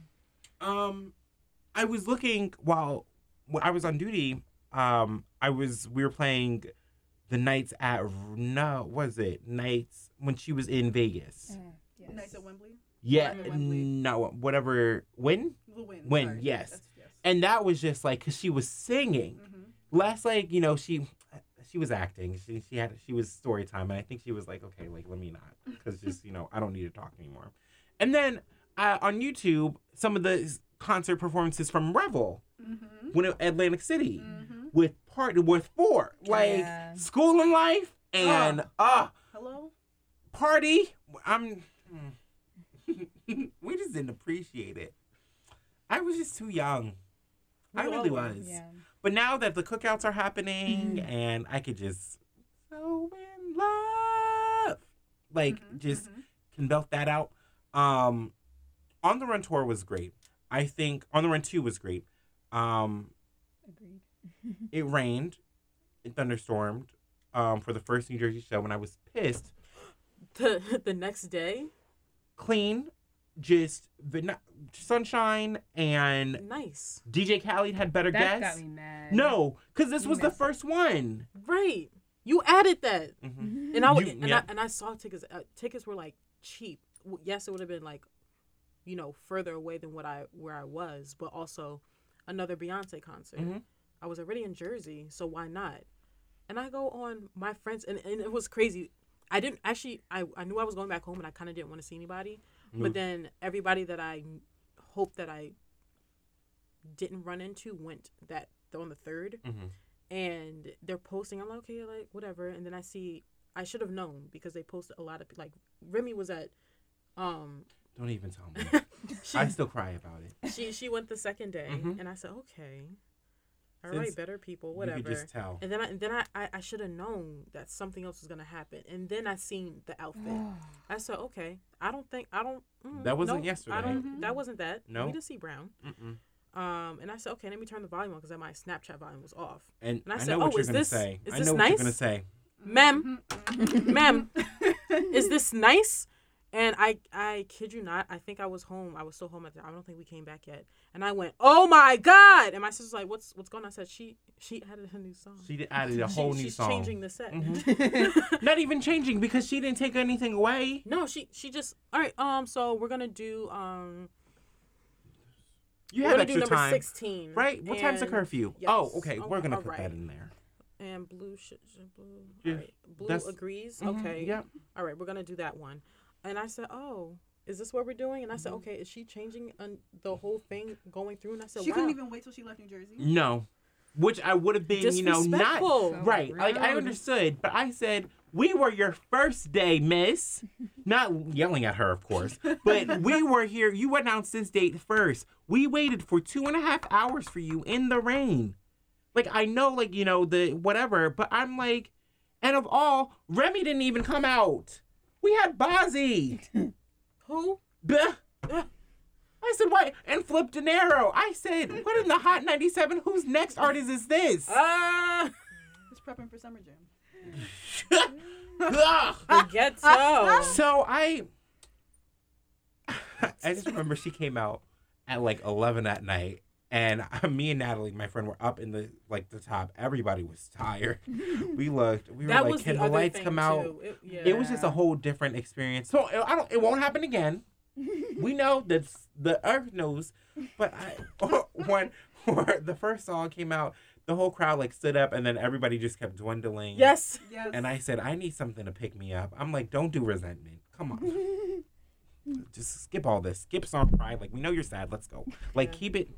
um, I was looking while when I was on duty. Um, I was we were playing the nights at no was it nights when she was in Vegas. Mm, yes. Nights at Wembley. Yeah, At Wembley. no, whatever. When The win. Win, sorry. yes. And that was just like because she was singing. Mhm. last like you know she she was acting she, she had she was story time and i think she was like okay like let me not because just you know i don't need to talk anymore and then uh, on youtube some of the concert performances from revel Mhm. when atlantic city Mhm. with part with four like Yeah. school and life and uh Hello. party i'm we just didn't appreciate it i was just too young i really was Yeah. but now that the cookouts are happening and I could just so in love, like Mhm, just mhm. can belt that out. Um, on the run tour was great. I think on the run two was great. Um, Agreed. it rained, it thunderstormed. Um, for the first New Jersey show, when I was pissed. The the next day, Clean, just the sunshine and nice. DJ Khaled had better That guests. got me mad. No, because this You was the missed it. first one. Right. You added that. hmm And I w- You- and, yeah. I and I saw tickets. Uh, tickets were like cheap. Yes, it would have been like, you know, further away than what I where I was, but also another Beyonce concert. Mhm. I was already in Jersey, so why not? And I go on my friends, and, and it was crazy. I didn't actually. I, I knew I was going back home, and I kind of didn't want to see anybody. Mm. But then everybody that I hoped that I didn't run into went that on the third Mhm. and they're posting. I'm like, okay, like whatever. And then I see, I should have known because they posted a lot of like Remy was at, um, Don't even tell me. she I still cry about it. she she went the second day, Mhm. and I said, okay, all right, better people, You whatever. could just tell. And then I and then I I, I should have known that something else was gonna happen. And then I seen the outfit. I said, okay, I don't think I don't. mm, That wasn't no, yesterday. I don't. Mhm. That wasn't that. No. we didn't see Brown. Mm-mm. Um, and I said, okay, let me turn the volume on because my Snapchat volume was off. And, And I I, said, know what "Oh, you're is gonna this- say. is I this know what you're gonna say. Ma'am, Mhm. ma'am, is this nice? And I, I kid you not, I think I was home. I was still home at the. I don't think we came back yet. And I went, "Oh my god!" And my sister's like, "What's what's going on?" I said, "She she added a new song. She did- added a She- whole new she's song. She's changing the set." Mhm. Not even changing because she didn't take anything away. No, she she just all right. Um, so we're gonna do um. You we're have gonna do extra number time, sixteen. right? What time's the curfew? yes. Oh, okay. Oh, We're gonna put right. that in there. And blue sh- blue. Yeah, right. Blue that's- agrees. Mhm, Okay. Yep. All right, we're gonna do that one. And I said, oh. Is this what we're doing? And I Mm-hmm. said, okay. Is she changing un- the whole thing going through? And I said, She wow. couldn't even wait till she left New Jersey. No, which I would have been, you know, not So right. Like I understood, but I said we were your first day, Miss. Not yelling at her, of course, but we were here. You announced this date first. We waited for two and a half hours for you in the rain. Like I know, like you know the whatever, but I'm like, and of all, Remy didn't even come out. We had Bozzy. Who? Bleh. I said, why? And Flipp Dinero. I said, what in the Hot 97? Whose next artist is this? Ah, Just prepping for Summer Jam. Ugh. the ghetto. So I, I just remember she came out at like eleven at night, and me and Natalie, my friend, were up in the like the top. Everybody was tired. We looked. We were that like, "Can the the lights thing, come out?" It, yeah. It was just a whole different experience. So I don't. It won't happen again. we know that the earth knows, but I when, when the first song came out, the whole crowd like stood up, and then everybody just kept dwindling. Yes. Yes. And I said, I need something to pick me up. I'm like, don't do resentment. Come on. Just skip all this. Skip song pride. Like, we know you're sad. Let's go. Like, Yeah. keep it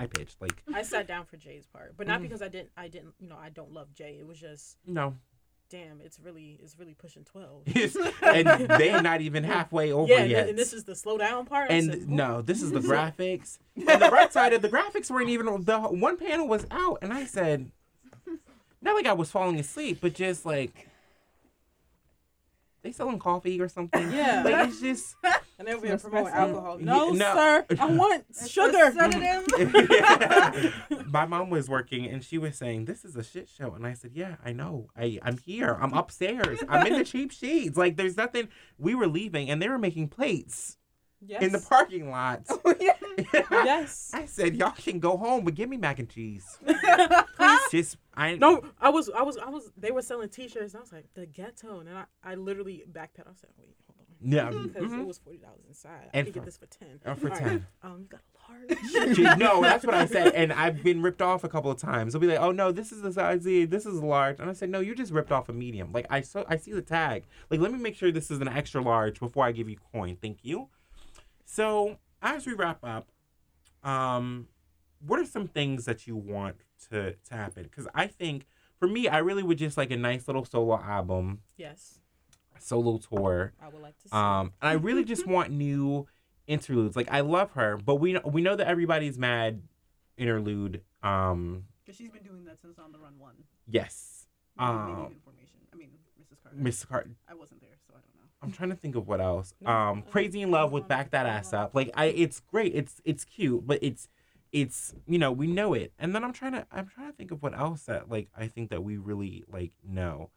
high pitched. Like, I sat down for Jay's part, but not Mhm. because I didn't. I didn't. You know, I don't love Jay. It was just, no. damn, it's really, it's really pushing twelve. and they're not even halfway over yeah, and, yet. and this is the slow down part. And said, no, this is the graphics. On the right side of the graphics weren't even the one panel was out, and I said, not like I was falling asleep, but just like they selling coffee or something. Yeah. like it's just and then we were Espresso. promoting alcohol. No, no. sir, I want sugar. my mom was working and she was saying this is a shit show and i said yeah i know i i'm here i'm upstairs i'm in the cheap sheets like there's nothing we were leaving and they were making plates Yes. in the parking lot oh, yes. i said y'all can go home but give me mac and cheese just i No, I was, I was, I was. They were selling T-shirts, and I was like, the ghetto, and then I, I literally backpedaled. I said, wait, hold on, yeah because mhm. it was forty dollars inside. I And could for- get this for ten. uh, for All 10 Um, you got a large. She- no, that's what I said, and I've been ripped off a couple of times. They'll be like, "Oh no, this is the size Z, this is large," and I said, "No, you just ripped off a medium. Like I saw, I see the tag. Like let me make sure this is an extra large before I give you coin. Thank you." So as we wrap up, um, what are some things that you want to to happen? Because I think for me, I really would just like a nice little solo album, yes, solo tour. I would like to see. Um, and I really just want new interludes. Like I love her, but we know, we know that everybody's mad interlude. Um, Because she's been doing that since On the Run 1. yes. Maybe, maybe Um, information. I mean, Mrs. Carter. Mrs. Cart. I wasn't there, so I don't know. I'm trying to think of what else. No, Um, Crazy in Love with Back That Ass Up. Like I, it's great. It's it's cute, but it's it's you know we know it. And then I'm trying to I'm trying to think of what else that like I think that we really like know.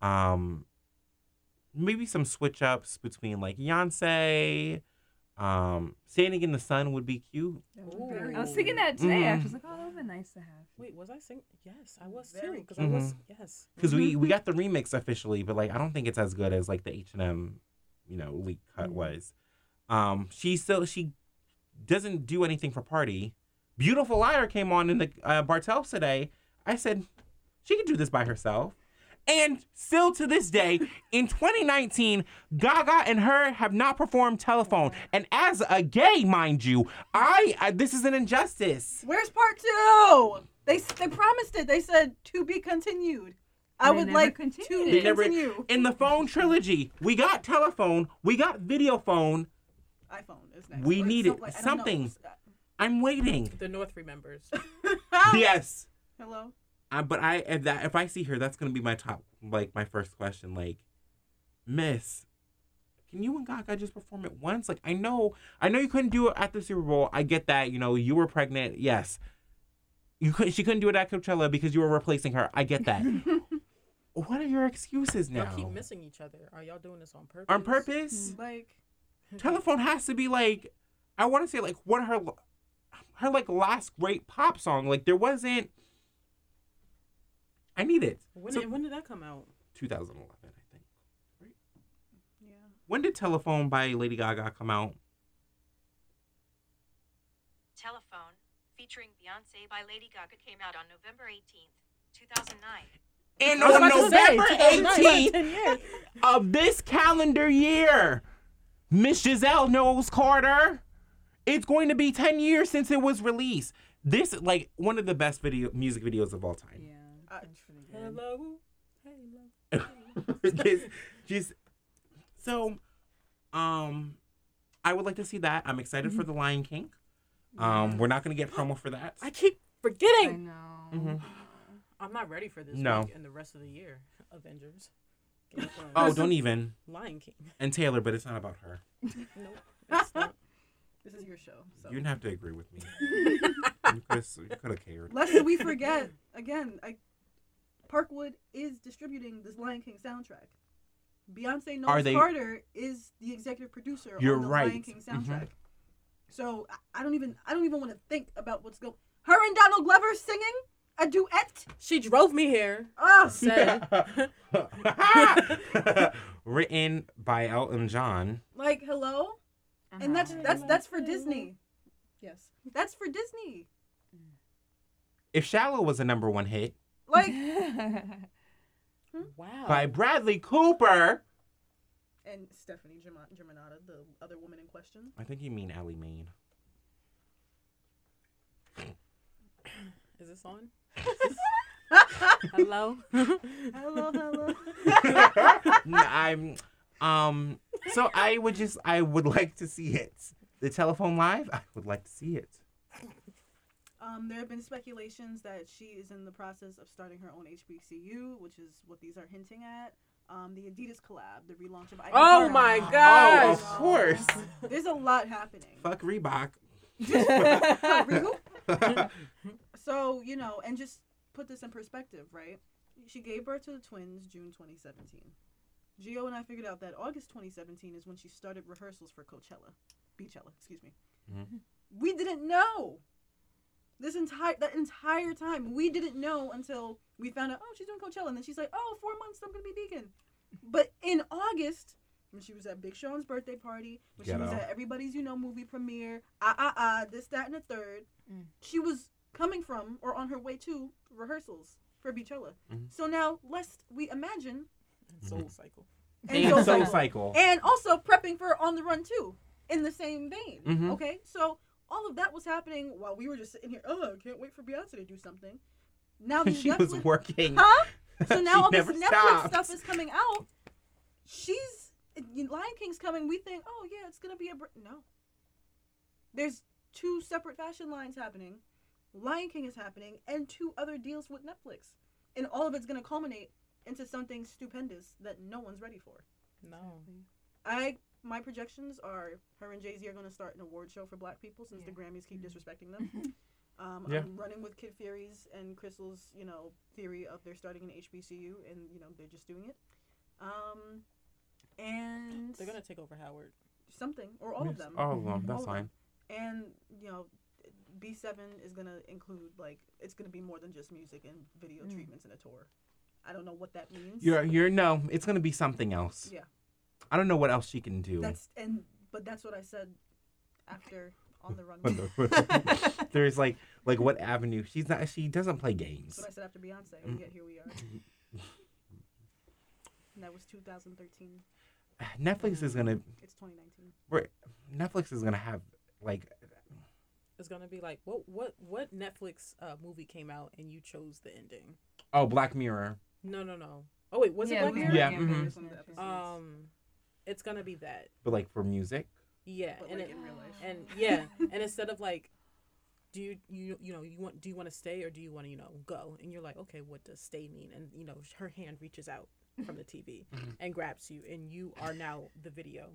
Um, maybe some switch ups between like Beyonce. Um, Standing in the Sun would be cute. Ooh. I was thinking that today. I Mhm. was like, oh, that would be nice to have. Wait, was I sing? Yes, I was too. Very Because I was. Mhm. Yes. because we we got the remix officially, but like I don't think it's as good as like the H and M, you know, leak cut Mhm. was. Um, she still she doesn't do anything for party. Beautiful Liar came on in the uh, Bartels today. I said she could do this by herself. And still to this day, in 2019, Gaga and her have not performed Telephone. And as a gay, mind you, I, I this is an injustice. Where's part two? They they promised it. They said to be continued. I would like continued to it. They never- continue. In the phone trilogy, we got telephone, we got video phone. iPhone is next. We Or need some- it. like, I don't know. Something. I'm waiting. The North remembers. yes. Hello. Uh, but I if that if I see her, that's gonna be my top like my first question. Like, Miss, can you and Gaga just perform it once? Like, I know, I know you couldn't do it at the Super Bowl. I get that. You know, you were pregnant. Yes, you could. She couldn't do it at Coachella because you were replacing her. I get that. what are your excuses now? Y'all keep missing each other. Are y'all doing this on purpose? On purpose? Like Telephone has to be like, I want to say like one of her, her like last great pop song. Like there wasn't. I need it. When, So- did, when did that come out? 2011, I think. yeah. When did Telephone by Lady Gaga come out? Telephone, featuring Beyonce by Lady Gaga, came out on November 18th, 2009. And on about to say, November 18th of this calendar year, Miss Giselle Knowles Carter, it's going to be 10 years since it was released. This is like one of the best video music videos of all time. Yeah, Uh, that's. Hello. Hello. just, just so, um, I would like to see that. I'm excited for the Lion King. Um, we're not gonna get promo for that. I keep forgetting. I forgetting. know. Mhm. I'm not ready for this No. week and the rest of the year. Avengers. Game of Thrones. Oh, don't even. Lion King. And Taylor, but it's not about her. Nope. It's not. This is your show. So. You didn't have to agree with me. you could have cared. Lest we forget, again, I, Parkwood is distributing this Lion King soundtrack. Beyonce Are Knowles they- Carter is the executive producer You're on the right. Lion King Mhm. soundtrack. So I- I don't even I don't even want to think about what's going. Her and Donald Glover singing a duet. She drove me here. Ah, Said. Written by Elton John. like hello, and that's Uh-huh. that's that's for Disney. Yes, that's for Disney. If Shallow was a number one hit Like, Wow. by Bradley Cooper. and Stefani German- Germanotta, the other woman in question. I think you mean Ally Maine. Is this on? Hello. Hello, hello. N- I'm um so I would just I would like to see it. The telephone live, I would like to see it. Um, there have been speculations that she is in the process of starting her own HBCU, which is what these are hinting at. Um, the Adidas collab, the relaunch of. Icon Oh Park. my Oh, gosh. of course. There's a lot happening. Fuck Reebok. So you know, and just put this in perspective, right? She gave birth to the twins June 2017. Gio and I figured out that August 2017 is when she started rehearsals for Coachella, Beachella, excuse me. Mhm. We didn't know this entire that entire time. We didn't know until we found out. Oh, she's doing Coachella, and then she's like, "Oh, four months, I'm gonna be vegan." But in August, when she was at Big Sean's birthday party, when she was Ghetto. at everybody's you know movie premiere, ah ah ah, this that and the third, Mm. she was coming from or on her way to rehearsals for Beachella. Mhm. So now, lest we imagine Soul Cycle. and And Soul Soul Cycle. Cycle. and also prepping for On the Run too, in the same vein. Mhm. Okay, so all of that was happening while we were just sitting here. Oh, I can't wait for Beyonce to do something. Now these she was working. huh? So now all this never Netflix stopped. stuff is coming out. She's Lion King's coming. We think, oh yeah, it's gonna be a br-. no. There's two separate fashion lines happening. Lion King is happening, and two other deals with Netflix, and all of it's gonna culminate into something stupendous that no one's ready for. No. I my projections are her and Jay Z are going to start an award show for Black people since the Grammys keep disrespecting them. Um, Yeah. I'm running with Kid Fury's and Crissle's, you know, theory of they're starting an HBCU and you know they're just doing it. Um, and They're gonna take over Howard. something or all of them. All of them. That's fine. And you know, B seven is gonna include like it's gonna be more than just music and video Mm. treatments and a tour. I don't know what that means. You're you're no, it's gonna be something else. Yeah. I don't know what else she can do. That's and but that's what I said after on the run. There's like like what avenue she's not she doesn't play That's games. what I said after Beyonce, and yet here we are. And that was 2013. Netflix is gonna It's 2019. Netflix is gonna have like It's gonna be like what what what Netflix uh, movie came out and you chose the ending? oh Black Mirror. No no no. Oh wait, was Yeah, it Black Mirror? Yeah, Yeah, mhm. Here's one of the episodes. Um, it's gonna be that. But like for music. Yeah, but and like it, in real life. and yeah, and instead of like, do you you you know you want do you want to stay or do you want to you know go? And you're like, okay, what does stay mean? And you know her hand reaches out from the TV Mhm. and grabs you, and you are now the video.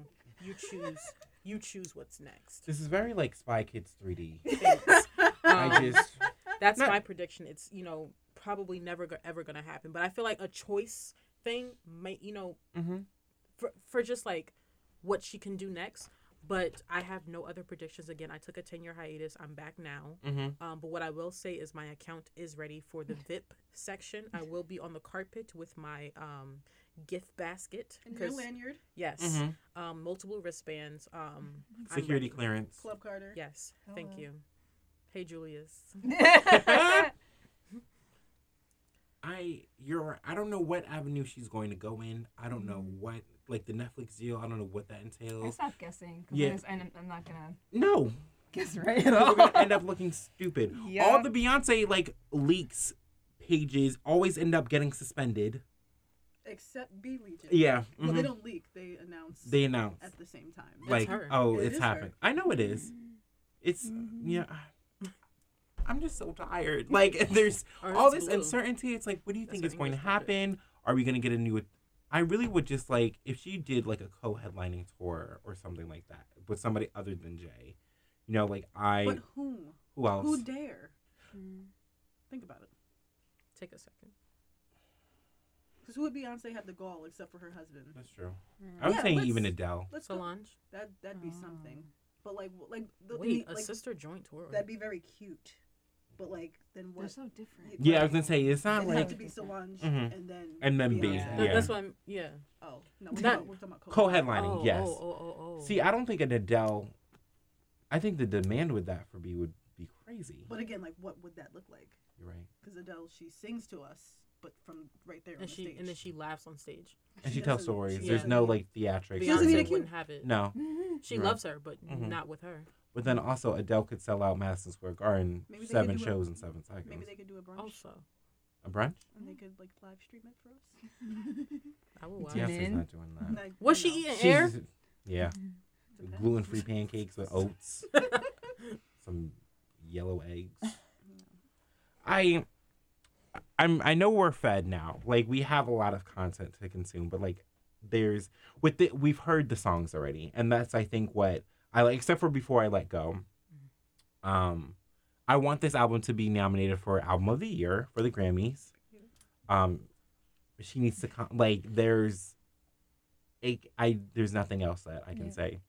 You choose you choose what's next. This is very like Spy Kids 3D. Thanks. I Um, just That's Not- my prediction. It's you know probably never go- ever gonna happen. But I feel like a choice thing might you know hmm for for just like what she can do next. But I have no other predictions. Again, I took a ten year hiatus. I'm back now. hmm Um, but what I will say is my account is ready for the VIP section. I will be on the carpet with my um, gift basket. And your 'cause- lanyard, yes, hmm um, multiple wristbands. Um, Security clearance. Club Carter. Yes, thank you. Hey, Julius. I you're. I don't know what avenue she's going to go in. I don't know Mm-hmm. what like the Netflix deal. I don't know what that I entails. stopped guessing. 'cause Yeah. I just- and I'm, I'm not gonna No, guess right at we're all. gonna end up looking stupid. Yeah. All the Beyonce like leaks pages always end up getting suspended. Except BeyLegion. Yeah, Well, they mhm. don't leak. They announce they announce at the same time. That's like her. oh It it's is happened. her. I know it is. It's Mhm. yeah. I'm just so tired. Like there's all this blue. uncertainty. It's like, what do you think That's is going to English project. happen? Are we gonna get a new? I really would just like if she did like a co-headlining tour or something like that with somebody other than Jay. You know, like I But whom? who else? Who dare? Mm. Think about it. Take a second. Because who would Beyonce have the gall except for her husband? That's true. Mm. I was Yeah, saying let's- even Adele. Let's go. Solange. That that'd be Oh. something. But like like the, Wait, the- a like, sister joint tour. that'd be very cute. But like then They're so different. Yeah, I was gonna say it's not It'd have like to be Solange Mhm. and then And then B, Beyonce. That- That's why I'm. Yeah. Oh no, we're, Not- talking, we're talking about co-headlining. oh, yes. Oh, oh, oh, oh. See, I don't think an Adele. I think the demand with that for B would be crazy. But again, like what would that look like? You're right. Because Adele, she sings to us, but from right there on and the stage. and then she laughs on stage. And She she, tells stories. she There's doesn't no like theatrics. She doesn't need a Beyonce wouldn't have it. No, She Right. loves her, but Mhm. not with her. But then also Adele could sell out Madison Square Garden Maybe seven could do a- shows in seven seconds. Maybe they could do a brunch Also, A brunch? and they could like live stream it for us. I will watch. Tune not doing that. And I- Was I she eating She's- air? Yeah, Depends. gluten-free pancakes with oats, some yellow eggs. I, I'm. I know we're fed now. Like we have a lot of content to consume, but like there's with the we've heard the songs already, and that's I think what I like. Except for before I let go. Um, I want this album to be nominated for album of the year for the Grammys. Um, she needs to come. Like there's, a, I there's nothing else that I can Yeah. say.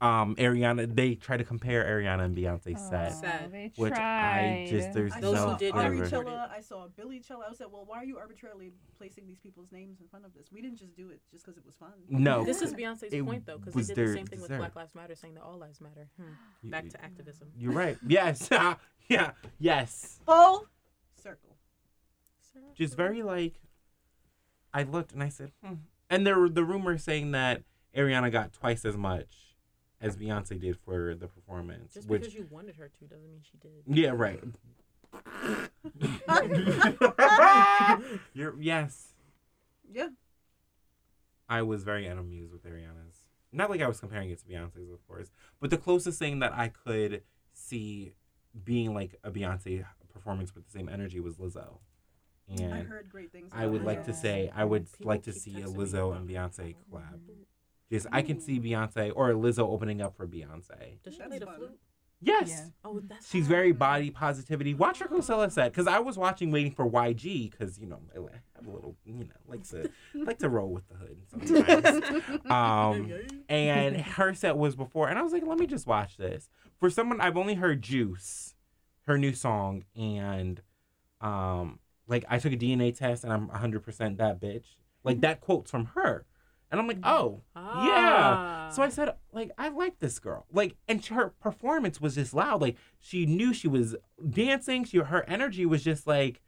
Um, Ariana, they try to compare Ariana and Beyonce set, Sad. They which I just there's I no who saw did flavor. Chilla, I saw Billy Chilla. I said, well, why are you arbitrarily placing these people's names in front of this? We didn't just do it just because it was fun. No, This is Beyonce's It point though, because was they did the same thing with. Black Lives Matter, saying that all lives matter. Hmm. You- Back to activism. You're right. Yes. yeah. Yes. Full circle. Just very like. I looked and I said, hmm. and there were the rumors saying that Ariana got twice as much as Beyonce did for the performance, Just which because you wanted her to doesn't mean she did. yeah, right. You're yes. Yeah. I was very unamused with Ariana's. Not like I was comparing it to Beyonce's, of course, but the closest thing that I could see being like a Beyonce performance with the same energy was Lizzo. And I heard great things. I would it. like to say I would People like to see a Lizzo and. Beyonce collab. Just I can see Beyonce or Lizzo opening up for Beyonce. Does she That's play the fun. flute? Yes. Yeah. Oh, that's She's her. very body positivity. Watch her Coachella set because I was watching waiting for YG because you know I have a little you know like to like to roll with the hood sometimes. um, and her set was before, and I was like, let me just watch this. For someone I've only heard Juice, her new song, and um, like I took a DNA test and I'm 100 percent that bitch. Like that quote's from her, and I'm like, oh yeah. So I said, like, I like this girl. Like, and her performance was just loud. Like, she knew she was dancing. She her energy was just like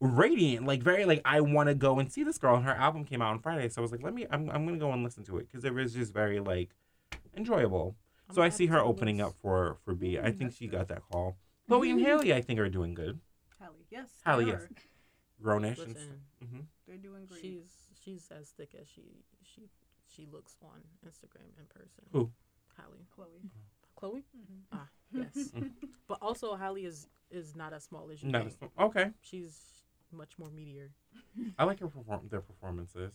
radiant. Like, very like I want to go and see this girl. And her album came out on Friday, so I was like, let me. I'm I'm gonna go and listen to it because it was just very like enjoyable. I'm so I see her opening list. up for for B. I Mm, think she got that call. Chloe and Halle, I think, are doing good. Halle, yes. Halle, they yes. are. Grownish. And, Listen, hmm They're doing great. she's she's as thick as she she she looks on Instagram in person. Who? Halle. Chloe. Chloe. Mhm. Ah, yes. but also Halle is is not as small as you Not think. as, okay. She's much more meteor. I like her perform their performances.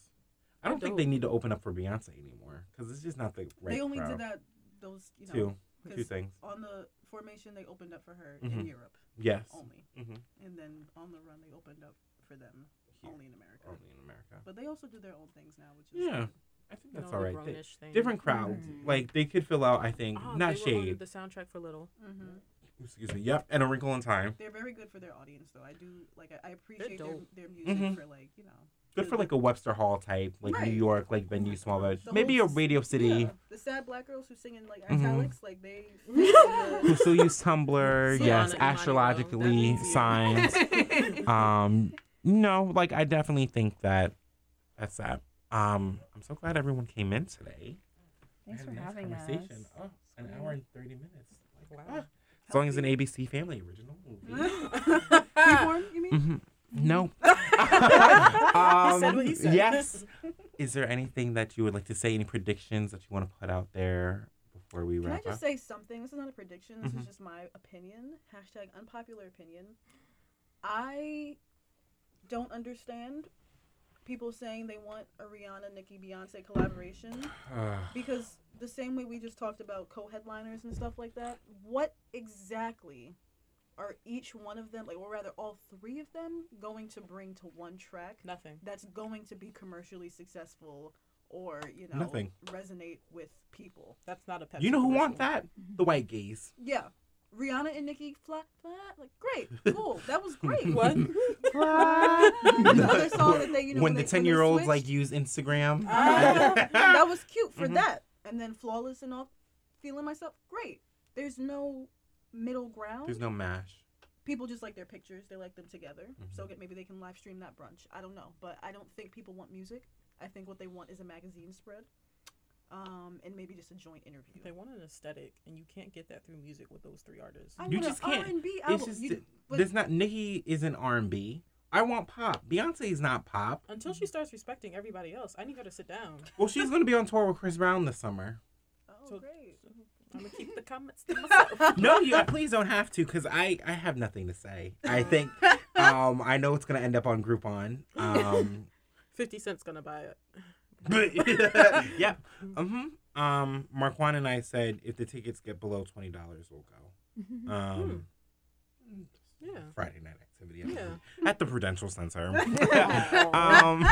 I They're don't think they need to open up for Beyonce anymore because it's just not the right they only crowd. did that. Those you know. Two, two 'cause things. On the formation, they opened up for her Mhm. in Europe Yes. only, hmm and then on the run, they opened up for them Here. only in America. Only in America. But they also do their own things now, which is Yeah. good. I think You that's know, all. They- grownish thing. different crowd. Mhm. Like they could fill out. I think Ah, not they shade. the soundtrack for Little. Mm-hmm. Excuse me. Yep. And a wrinkle in time. They're very good for their audience, though. I do like. I, I appreciate their, their music Mhm. for like you know. Good for like a Webster Hall type, like New York, like venue, small venue. Maybe a Radio City. Yeah, the sad black girls who sing in like Mhm. italics, like they. Who still use Tumblr? Yes, astrologically that signs. um, no, like I definitely think that that's that. Um, I'm so glad everyone came in today. We Thanks had for a nice having conversation. us. Oh, an hour and thirty minutes. Like, Wow. ah. As long as an ABC Family original movie. Freeform, you mean? Mm-hmm. No. He said what he said. Yes. Is there anything that you would like to say? Any predictions that you want to put out there before we wrap? Can I just up? say something? This is not a prediction. This Mhm. is just my opinion. Hashtag unpopular opinion. I don't understand people saying they want a Rihanna, Nicki, Beyonce collaboration uh. because the same way we just talked about co-headliners and stuff like that. What exactly are each one of them, like, or rather, all three of them, going to bring to one track Nothing. that's going to be commercially successful or you know Nothing. resonate with people? That's not a Pepsi you know who want that? The white gays. Yeah. Rihanna and Nicki flat flat like great cool that was great What? the other song that they you know when they- the ten year olds like use Instagram. Ah. that was cute for Mhm. that and then flawless and all feeling myself great there's no middle ground There's no mash. people just like their pictures they like them together so Mhm. get, maybe they can live stream that brunch i don't know but i don't think people want music i think what they want is a magazine spread um, and maybe just a joint interview They want an aesthetic, and you can't get that through music with those three artists. I You just can't- R&B It's just You- there's not Nicki isn't R and B. I want pop. Beyonce is not pop. Until she starts respecting everybody else, I need her to sit down. Well, she's gonna be on tour with Chris Brown this summer. oh, So- great. I'm gonna keep the comments to myself. No, you please don't have to, because I I have nothing to say. I think um I know it's gonna end up on Groupon. Um, Fifty Cent's gonna buy it. But yeah. Mm-hmm. Um, Marquand and I said if the tickets get below twenty dollars, we'll go. Um, Yeah. Friday night activity. Yeah. At the Prudential Center. Oh. um,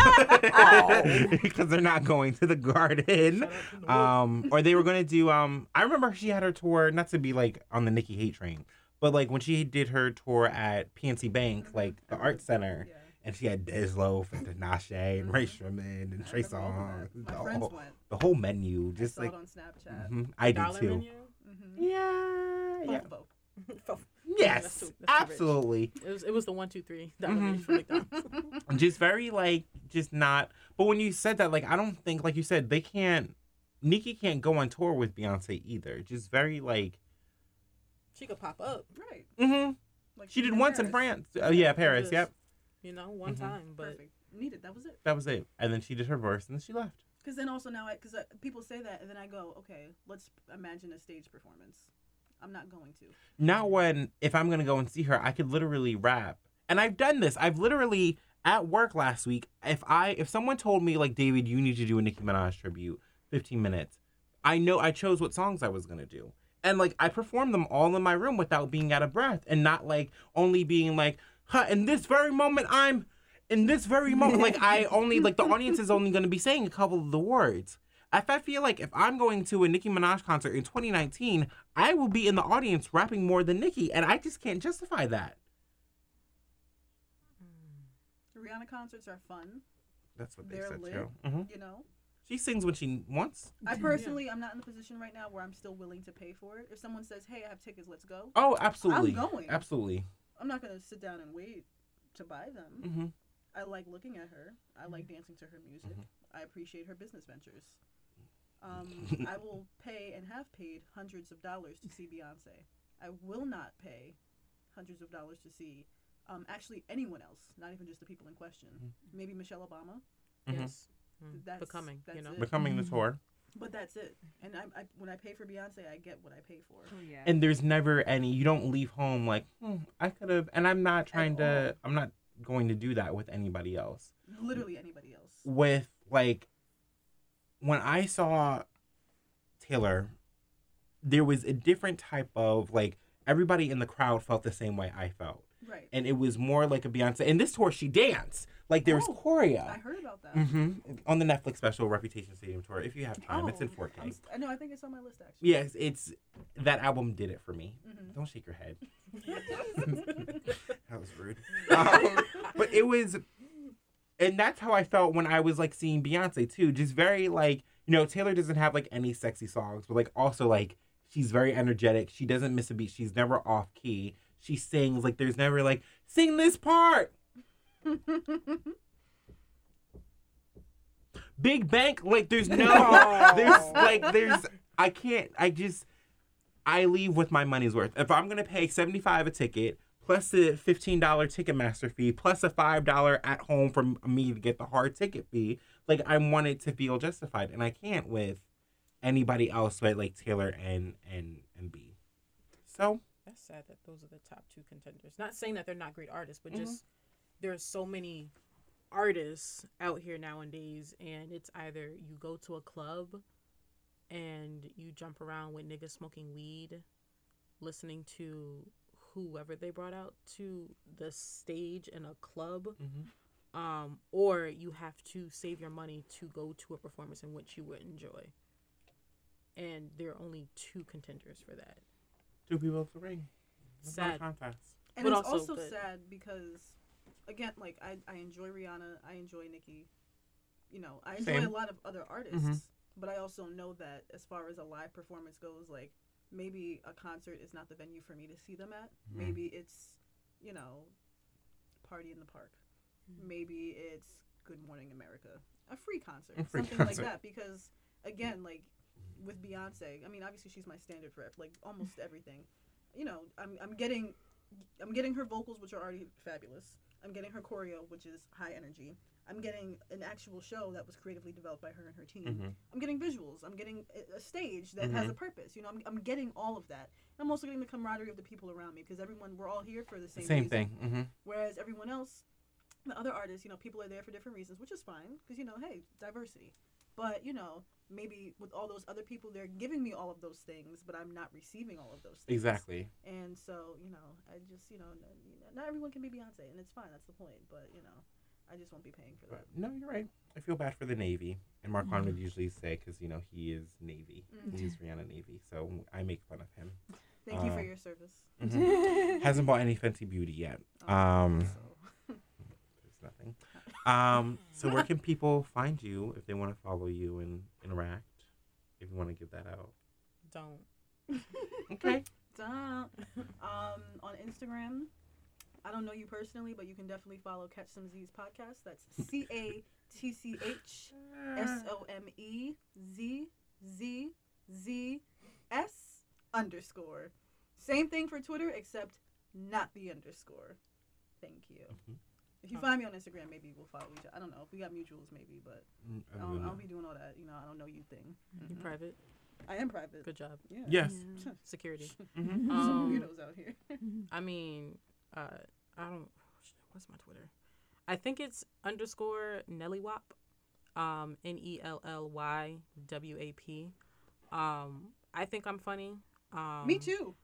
because they're not going to the garden. Shout out to the Um, or they were gonna do. Um, I remember she had her tour. Not to be like on the Nicki hate train, but like when she did her tour at PNC Bank, like the Art Center, Yeah. And she had Dej Loaf and Tinashe and Rae Sremmurd and Trey remember Songz. The My whole, went. the whole menu, I just saw like it on Snapchat. mhm, I did Dollar too. menu. Mm-hmm. Yeah, yeah. Both, both. That's Yes, too- that's too rich. absolutely. It was it was the one two three dollar Mhm. for just very like just not but when you said that like i don't think like you said they can't nicki can't go on tour with beyonce either just very like she could pop up, Right. mm-hmm. Like she did in once in france oh yeah paris Just- yep you know, one Mhm. time. But Perfect. Needed. That was it. that was it and then she did her verse and then she left Because then also now, because people say that, and then I go, okay, let's imagine a stage performance. I'm not going to. now when if i'm gonna go and see her i could literally rap and i've done this i've literally at work last week if i if someone told me like david you need to do a nicki minaj tribute 15 minutes i know i chose what songs i was gonna do and like i performed them all in my room without being out of breath and not like only being like huh in this very moment i'm in this very moment like i only like the audience is only gonna be saying a couple of the words if I feel like if I'm going to a Nicki Minaj concert in 2019, I will be in the audience rapping more than Nicki, and I just can't justify that. Rihanna concerts are fun, That's what they They're said lit. too. hmm you know. She sings when she wants. I personally, I'm not in the position right now where I'm still willing to pay for it. If someone says, "Hey, I have tickets, let's go," Oh, absolutely. I'm going. Absolutely. I'm not gonna sit down and wait to buy them. hmm I like looking at her. I Mm-hmm. like dancing to her music. I appreciate her business ventures. Um, I will pay and have paid hundreds of dollars to see Beyonce. I will not pay hundreds of dollars to see um, actually anyone else, not even just the people in question. Mm-hmm. Maybe Michelle Obama, yes, Mm, That's- becoming. You know, it. Becoming the tour. But that's it. And I, I, when I pay for Beyonce, I get what I pay for. Oh, yeah. And there's never any, you don't leave home like, hmm, I could have, and I'm not trying to, I'm not going to do that with anybody else. Literally anybody else. with like when I saw Taylor, there was a different type of like everybody in the crowd felt the same way I felt. Right. And it was more like a Beyonce. And this tour, she danced. Like there was Oh, I heard about that. hmm On the Netflix special Reputation Stadium tour. If you have time, it's in Oh, 4K. I'm I know. I think it's on my list actually. Yes, it's that album did it for me. Mhm. Don't shake your head. that was rude. Um, but it was, and that's how I felt when I was like seeing Beyonce too. Just very like you know Taylor doesn't have like any sexy songs, but like also like she's very energetic. She doesn't miss a beat. She's never off key. She sings like there's never like sing this part. Big Bank like there's no there's like there's I can't I just I leave with my money's worth. If I'm gonna pay seventy five a ticket plus the fifteen dollar Ticketmaster fee plus a five dollar at home from me to get the hard ticket fee, like I want it to feel justified, and I can't with anybody else but like Taylor and and and B. So sad that those are the top two contenders. Not saying that they're not great artists, but Mhm. just there's so many artists out here nowadays, and it's either you go to a club and you jump around with niggas smoking weed, listening to whoever they brought out to the stage in a club, Mhm. um, or you have to save your money to go to a performance in which you would enjoy. And there are only two contenders for that. Two people for the ring. It's Sad. contest. And But it's also also, sad because, again, like I, I enjoy Rihanna, I enjoy Nicki, you know, I enjoy Same. a lot of other artists, but I also know that as far as a live performance goes, like maybe a concert is not the venue for me to see them at. Mhm. Maybe it's, you know, party in the park. Mm-hmm. Maybe it's Good Morning America, a free concert, A free something concert. like that. Because again, like with Beyonce, I mean, obviously she's my standard for like almost everything. You know, I'm I'm getting I'm getting her vocals, which are already fabulous. I'm getting her choreo, which is high energy. I'm getting an actual show that was creatively developed by her and her team. Mhm. I'm getting visuals. I'm getting a- a stage that has a purpose. You know, I'm, I'm getting all of that. And I'm also getting the camaraderie of the people around me because everyone, we're all here for the same, Same reason. thing. hmm Whereas everyone else, the other artists, you know, people are there for different reasons, which is fine because, you know, hey, diversity. But, you know, maybe with all those other people, they're giving me all of those things, but I'm not receiving all of those things. Exactly. And so, you know, I just, you know, not everyone can be Beyonce, and it's fine. That's the point. But, you know, I just won't be paying for that. no, you're right. I feel bad for the Navy. And Mark Mhm. would usually say, because, you know, he is Navy. Mhm. He's Rihanna Navy. So I make fun of him. Thank you for Uh, your service. Mhm. Hasn't bought any Fenty Beauty yet. Oh, Um, so- There's nothing. Um, so where can people find you if they want to follow you and interact? If you want to give that out. Don't. Okay. Don't. Um, on Instagram, I don't know you personally, but you can definitely follow Catch Some Z's podcast. That's C A T C H S O M E Z Z Z S underscore. Same thing for Twitter, except not the underscore. Thank you. Mhm. If you find me on Instagram, maybe we'll follow each other. I don't know. If we got mutuals, maybe, but Mm, I other don't, I don't be doing all that. You know, I don't know you thing. You Mhm. private. I am private. Good job. Yeah. Yes. Security. Mhm. Some Um, weirdos out here. I mean, uh, I don't. What's my Twitter? I think it's underscore Nelly Wap, um, N E L L Y W A P. Um, I think I'm funny. Um, me too.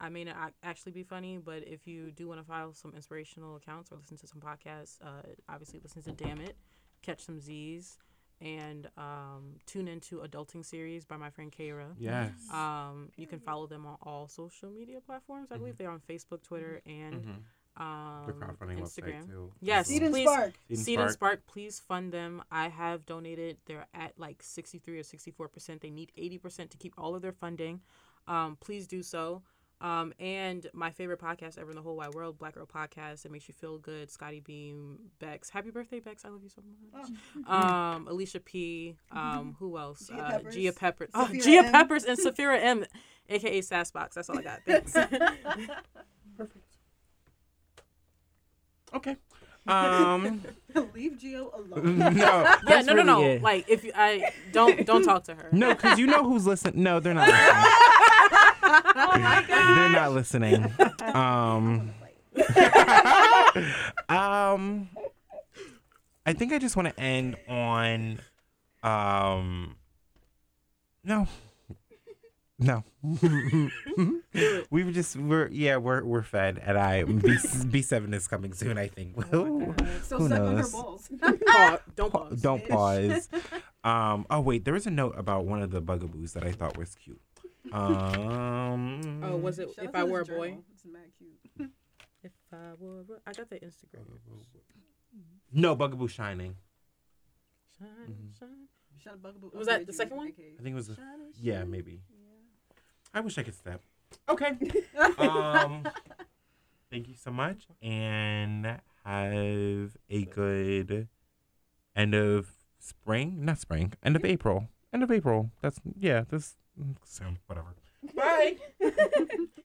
I may not actually be funny, but if you do want to follow some inspirational accounts or listen to some podcasts, uh, obviously listen to Damn It, Catch Some Z's, and um, tune into Adulting Series by my friend Kara. Yes. Um, you can follow them on all social media platforms. I believe they're on Facebook, Twitter, and Mhm. um, Instagram. too. Yes, Seed and please. Spark. Seed and Spark. Spark, please fund them. I have donated. They're at like 63 or 64 percent. They need 80 percent to keep all of their funding. Um, please do so. Um, and my favorite podcast ever in the whole wide world, Black Girl Podcast. It makes you feel good. Scottie Beam, Bex. Happy birthday, Bex. I love you so much. Um, Alicia P. Um, who else? Gia uh, Peppers. Gia Peppers. Oh, Saphira Gia M. Peppers and Safira M, aka Sassbox. That's all I got. Thanks. Perfect. Okay. Um. Leave Geo alone. no. yeah, that's no, no, no. really it. Like if you, I don't don't talk to her. No, because you know who's listening. No, they're not listening. Oh god. they're not listening. Um. um. I think I just want to end on. Um. No. No. we were just we're yeah we're we're fed and I B B seven is coming soon I think. Who So Who suck on her knows? balls. Pause. Don't pause. don't pause. Um. Oh wait, there was a note about one of the bugaboos that I thought was cute. Um. Oh, was it Shout if I were a this boy? It's mad cute. If I were, I got the Instagram. No, Bugaboo Shining. Shine, shine. Shout Bugaboo. Was that the second one? I think it was. A, Shine, yeah, shine. maybe. I wish I could step. Okay. um. Thank you so much, and have a good end of spring. Not spring. End of April. End of April. That's yeah. This Mm, soon. Whatever. Bye.